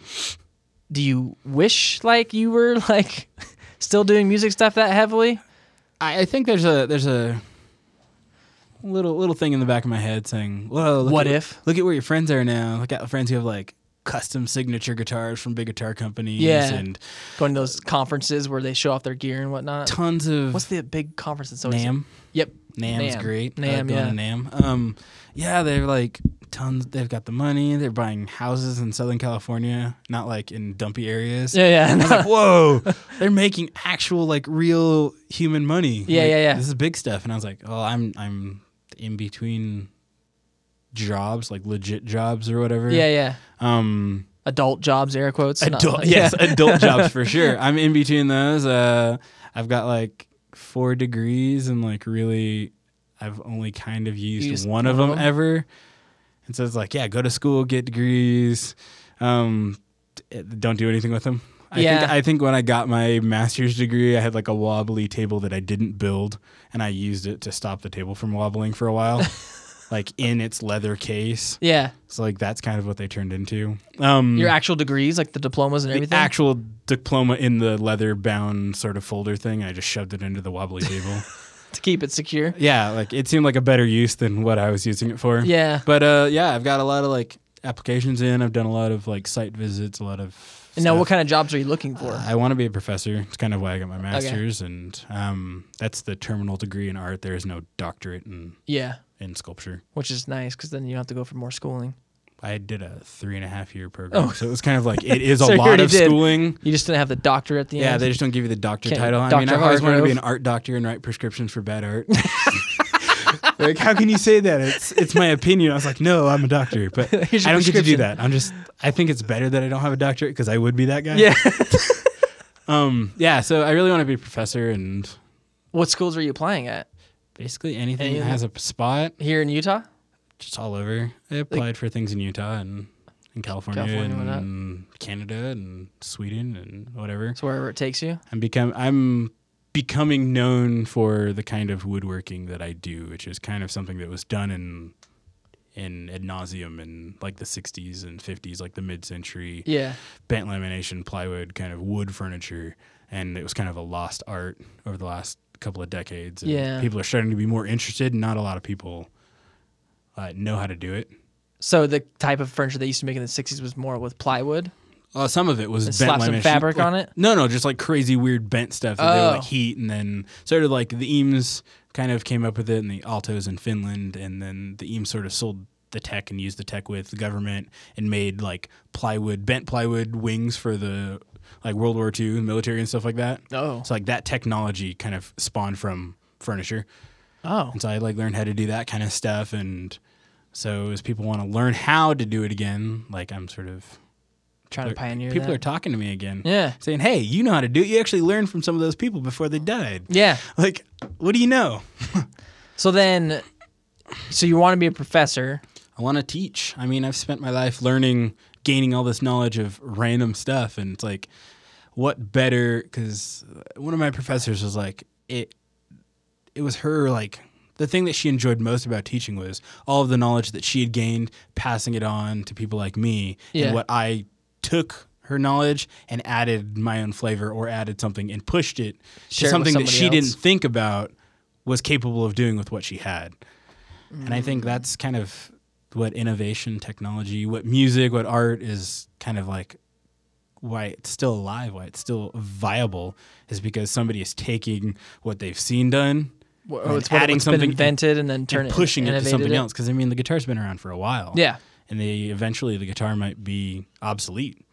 do you wish like you were like still doing music stuff that heavily? I, I think there's a there's a little little thing in the back of my head saying, "Whoa, look What at, if? Look at where your friends are now. Look at the friends who have like custom signature guitars from big guitar companies Yeah. and Going to those conferences where they show off their gear and whatnot. tons of What's the big conference that's always NAMM. Yep. NAMM's NAMM. great. NAMM, going yeah. to NAMM. Um, yeah, they're like tons. They've got the money. They're buying houses in Southern California, not like in dumpy areas. Yeah, yeah. And I was like, whoa, they're making actual like real human money. Yeah, Like, yeah, yeah. This is big stuff. And I was like, oh, I'm I'm in between jobs, like legit jobs or whatever. yeah, yeah. Um, Adult jobs, air quotes. not- adult, yes, adult jobs for sure. I'm in between those. Uh, I've got like four degrees and like really, I've only kind of used, Used one of one them ever. And so it's like, yeah, go to school, get degrees. Um, don't do anything with them. I Yeah. think I think when I got my master's degree, I had like a wobbly table that I didn't build, and I used it to stop the table from wobbling for a while, like in its leather case. Yeah. So like that's kind of what they turned into. Um, Your actual degrees, like the diplomas and everything. actual diploma in the leather bound sort of folder thing. I just shoved it into the wobbly table. to keep it secure. yeah, like it seemed like a better use than what I was using it for. Yeah. But uh, yeah, I've got a lot of like applications in. I've done a lot of like site visits, a lot of. And now, stuff. what kind of jobs are you looking for? I want to be a professor. It's kind of why I got my master's, and um, that's the terminal degree in art. There is no doctorate in yeah. In sculpture. Which is nice because then you don't have to go for more schooling. I did a three and a half year program, Oh. so it was kind of like it is So a lot of did. schooling. You just didn't have the doctor at the Yeah, end. they just don't give you the doctor Can't- title. I mean, Dr. I've always wanted to be an art doctor and write prescriptions for bad art. like, how can you say that? It's it's my opinion. I was like, no, I'm a doctor, but I don't get to do that. I'm just. I think it's better that I don't have a doctorate because I would be that guy. yeah. Um. Yeah. So I really want to be a professor and what schools are you applying at? Basically anything that has a spot, Here in Utah? just all over. I applied for things in Utah and in California, California, and Canada and Sweden and whatever. So wherever it takes you. I'm become I'm becoming known for the kind of woodworking that I do, which is kind of something that was done in in ad nauseum in like the 60s and 50s, like the mid-century Yeah. bent lamination, plywood, kind of wood furniture, and it was kind of a lost art over the last couple of decades. And Yeah. people are starting to be more interested. and Not a lot of people uh, know how to do it. So the type of furniture they used to make in the 60s was more with plywood. Uh, some of it was And bent slap some fabric Like- on it? No, no, just like crazy weird bent stuff that they would Oh. like heat, and then sort of like the Eames kind of came up with it, and the Aaltos in Finland, and then the Eames sort of sold the tech and used the tech with the government and made like plywood, bent plywood wings for the like World War II military and stuff like that. Oh. So like that technology kind of spawned from furniture. Oh. And so I like learned how to do that kind of stuff. And so as people want to learn how to do it again, like I'm sort of Trying to pioneer people that. are talking to me again. Yeah. Saying, Hey, you know how to do it. You actually learned from some of those people before they died. Yeah. Like, what do you know? So then, so you want to be a professor. I want to teach. I mean, I've spent my life learning, gaining all this knowledge of random stuff, and it's like, what better? Because one of my professors was like, it. It was her like the thing that she enjoyed most about teaching was all of the knowledge that she had gained, passing it on to people like me, Yeah. and what I took her knowledge and added my own flavor or added something and pushed it Share to it something that she else. didn't think about was capable of doing with what she had. And I Mm. think that's kind of what innovation, technology, what music, what art is kind of like why it's still alive, why it's still viable is because somebody is taking what they've seen done Wh- oh, and it's adding what's been something invented and then turn and pushing it to innovated something else. Because I mean, the guitar's been around for a while. Yeah. and they eventually the guitar might be obsolete.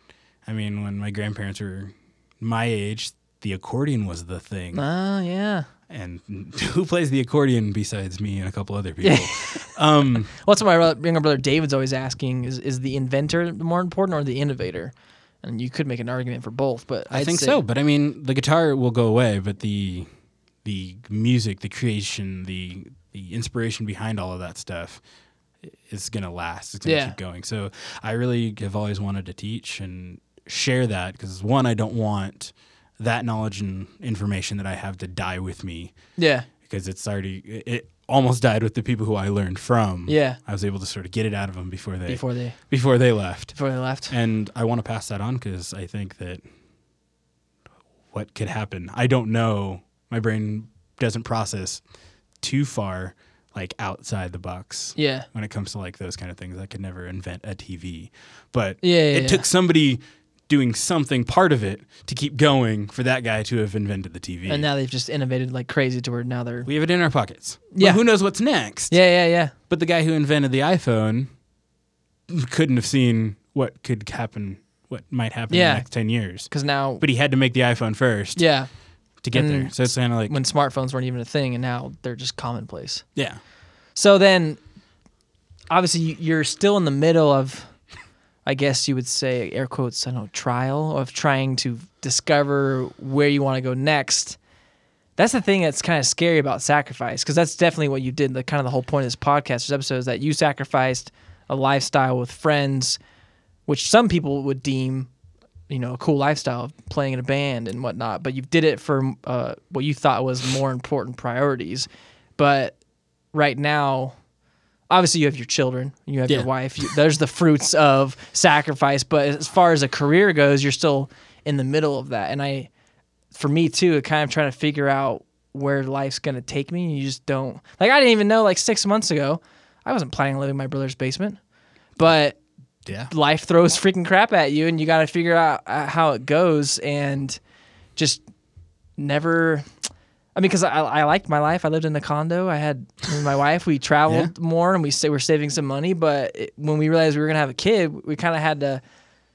I mean, when my grandparents were my age, the accordion was the thing. Oh yeah. And who plays the accordion besides me and a couple other people? um, Well, that's what my younger brother David's always asking: is is the inventor more important or the innovator? And you could make an argument for both, but I I'd think say- so, but I mean, the guitar will go away, but the the music, the creation, the the inspiration behind all of that stuff is gonna last. It's gonna Yeah. keep going. So I really have always wanted to teach and share that because one, I don't want that knowledge and information that I have to die with me Yeah, because it's already it- almost died with the people who I learned from. yeah. I was able to sort of get it out of them before they Before they before they left. before they left. And I want to pass that on because I think that what could happen, I don't know. My brain doesn't process too far, like outside the box. Yeah, When it comes to like those kind of things, I could never invent a TV. But Yeah, yeah, it yeah. took somebody doing something part of it to keep going for that guy to have invented the TV. and now they've just innovated like crazy to where now they're we have it in our pockets. But Yeah. who knows what's next? yeah, yeah, yeah. But the guy who invented the iPhone couldn't have seen what could happen, what might happen in the next 10 years. Because now, But he had to make the iPhone first yeah, to get And there. So it's kind of like, when smartphones weren't even a thing, and now they're just commonplace. yeah. So then, obviously, you're still in the middle of, I guess you would say, air quotes, I don't know, trial of trying to discover where you want to go next. That's the thing that's kind of scary about sacrifice, because that's definitely what you did. The kind of the whole point of this podcast, this episode, is that you sacrificed a lifestyle with friends, which some people would deem, you know, a cool lifestyle of playing in a band and whatnot. But you did it for uh, what you thought was more important priorities. But right now, obviously you have your children, you have Yeah. your wife. You, there's the fruits of sacrifice. But as far as a career goes, you're still in the middle of that. And I, for me too, kind of trying to figure out where life's gonna take me. You just don't like. I didn't even know like six months ago. I wasn't planning on living in my brother's basement, but Yeah. life throws freaking crap at you and you got to figure out uh, how it goes and just never i mean because I, I liked my life i lived in a condo i had my wife we traveled more and we sa- were saving some money but it, when we realized we were going to have a kid we kind of had to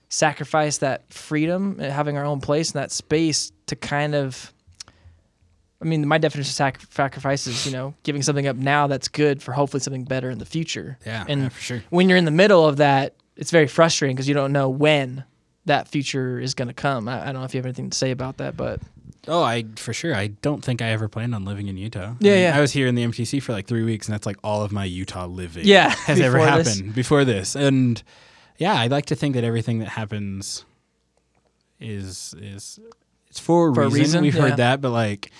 sacrifice that freedom and having our own place and that space to kind of I mean, my definition of sac- sacrifice is, you know, giving something up now that's good for hopefully something better in the future. Yeah, And yeah, for sure. when you're in the middle of that, it's very frustrating because you don't know when that future is going to come. I, I don't know if you have anything to say about that, but Oh, I for sure. I don't think I ever planned on living in Utah. Yeah, I mean, yeah. I was here in the MTC for like three weeks, and that's like all of my Utah living. Yeah, has ever before this. happened before this. And yeah, I like to think that everything that happens is is it's for a, For a reason. reason, We've yeah. heard that, but like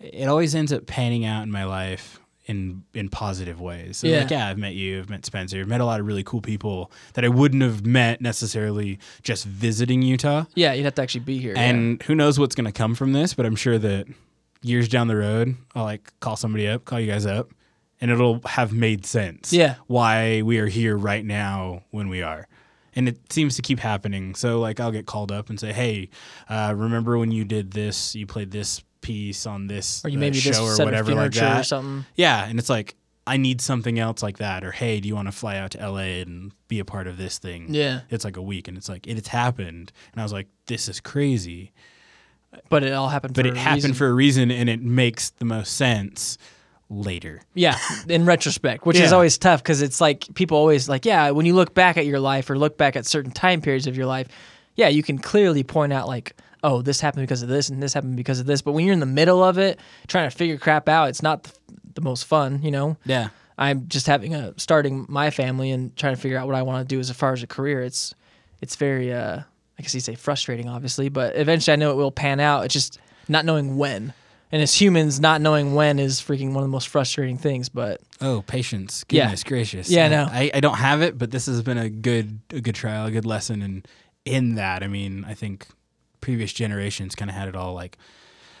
it always ends up panning out in my life in in positive ways. So Yeah. like yeah, I've met you, I've met Spencer, I've met a lot of really cool people that I wouldn't have met necessarily just visiting Utah. yeah, you'd have to actually be here. yeah. And who knows what's going to come from this, but I'm sure that years down the road, I'll like call somebody up, call you guys up, and it'll have made sense. Yeah. Why we are here right now when we are. And it seems to keep happening. So like I'll get called up and say, "Hey, uh, remember when you did this? You played this piece on this or you uh, maybe show just or whatever like furniture or that." something. Yeah, and it's like I need something else like that, or hey, do you want to fly out to LA and be a part of this thing? Yeah, It's like a week, and it's like it, it's happened, and I was like, this is crazy but it all happened. but it happened reason. for a reason and it makes the most sense later. Yeah, in retrospect, which is always tough because it's like people always like, yeah, when you look back at your life or look back at certain time periods of your life, yeah, you can clearly point out like, oh, this happened because of this and this happened because of this. But when you're in the middle of it, trying to figure crap out, it's not the, the most fun, you know. Yeah. I'm just having a starting my family and trying to figure out what I want to do as far as a career. It's it's very uh I guess you say frustrating obviously, but eventually I know it will pan out. It's just not knowing when. And as humans, not knowing when is freaking one of the most frustrating things. But Oh, patience. Yeah. Goodness gracious. Yeah, I I know. I, I don't have it, but this has been a good a good trial, a good lesson and in that, I mean, I think previous generations kind of had it all like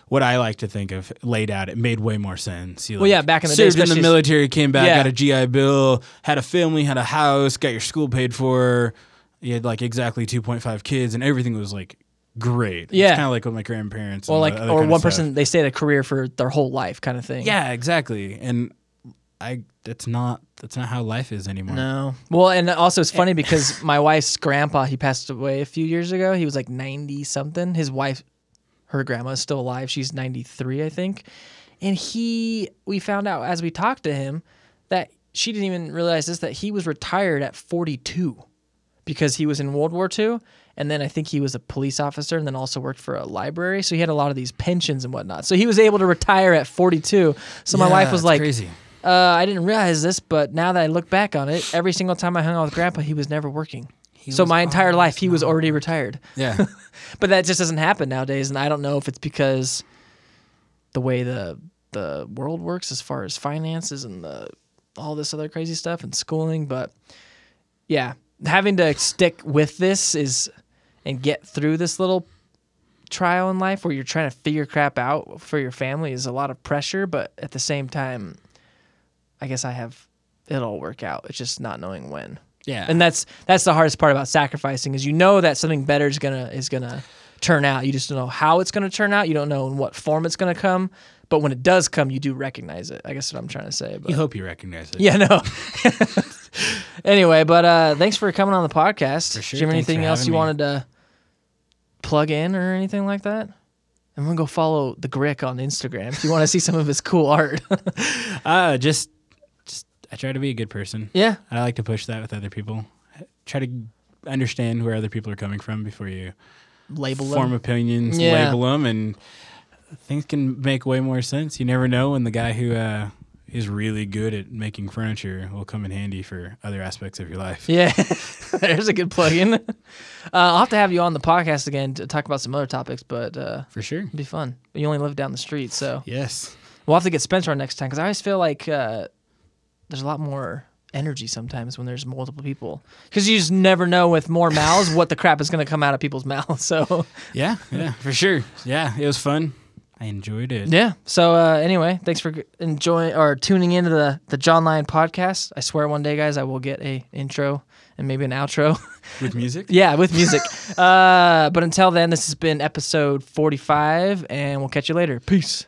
what I like to think of laid out, it made way more sense. You Well, yeah, back in the day, served in the military, came back, Yeah. got a GI Bill, had a family, had a house, got your school paid for. You had like exactly two point five kids, and everything was like great. Yeah. kind of like with my grandparents. And like, or one stuff. person they stayed a career for their whole life, kind of thing. Yeah, exactly. And I, that's not that's not how life is anymore. No. Well, and also it's eh. funny because my wife's grandpa, he passed away a few years ago. He was like 90 something. His wife, her grandma is still alive. She's 93, I think. And he, we found out as we talked to him that she didn't even realize this, that he was retired at 42 because he was in World War II. And then I think he was a police officer and then also worked for a library. So he had a lot of these pensions and whatnot. So he was able to retire at 42. So my Yeah, wife was like, crazy. Uh, I didn't realize this, but now that I look back on it, every single time I hung out with Grandpa, he was never working. so my entire life, he was already retired. Yeah, But that just doesn't happen nowadays, and I don't know if it's because the way the the world works as far as finances and the all this other crazy stuff and schooling. But yeah, having to stick with this is and get through this little trial in life where you're trying to figure crap out for your family is a lot of pressure. But at the same time, I guess I have it'll work out. It's just not knowing when yeah. and that's that's the hardest part about sacrificing is you know that something better is gonna is gonna turn out you just don't know how it's gonna turn out you don't know in what form it's gonna come but when it does come you do recognize it i guess what i'm trying to say but you hope you recognize it. yeah no anyway but uh thanks for coming on the podcast For sure. do you have anything else you me. wanted to plug in or anything like that i'm gonna go follow the Grik on instagram if you want to see some of his cool art Uh, just, just I try to be a good person. yeah I like to push that with other people. Try to understand where other people are coming from before you label form them. opinions, Yeah. label them, and things can make way more sense. You never know when the guy who uh, is really good at making furniture will come in handy for other aspects of your life. Yeah, there's a good plug-in. Uh, I'll have to have you on the podcast again to talk about some other topics, but uh, For sure. it'd be fun. But you only live down the street, so Yes. we'll have to get Spencer on next time because I always feel like uh, there's a lot more energy sometimes when there's multiple people because you just never know with more mouths what the crap is going to come out of people's mouths. So Yeah. Yeah. For sure. Yeah. It was fun. I enjoyed it. yeah. So uh, anyway, thanks for enjoying or tuning into the the John Lyon podcast. I swear one day, guys, I will get a intro and maybe an outro. With music. Yeah, with music. uh, but until then, this has been episode 45, and we'll catch you later. Peace.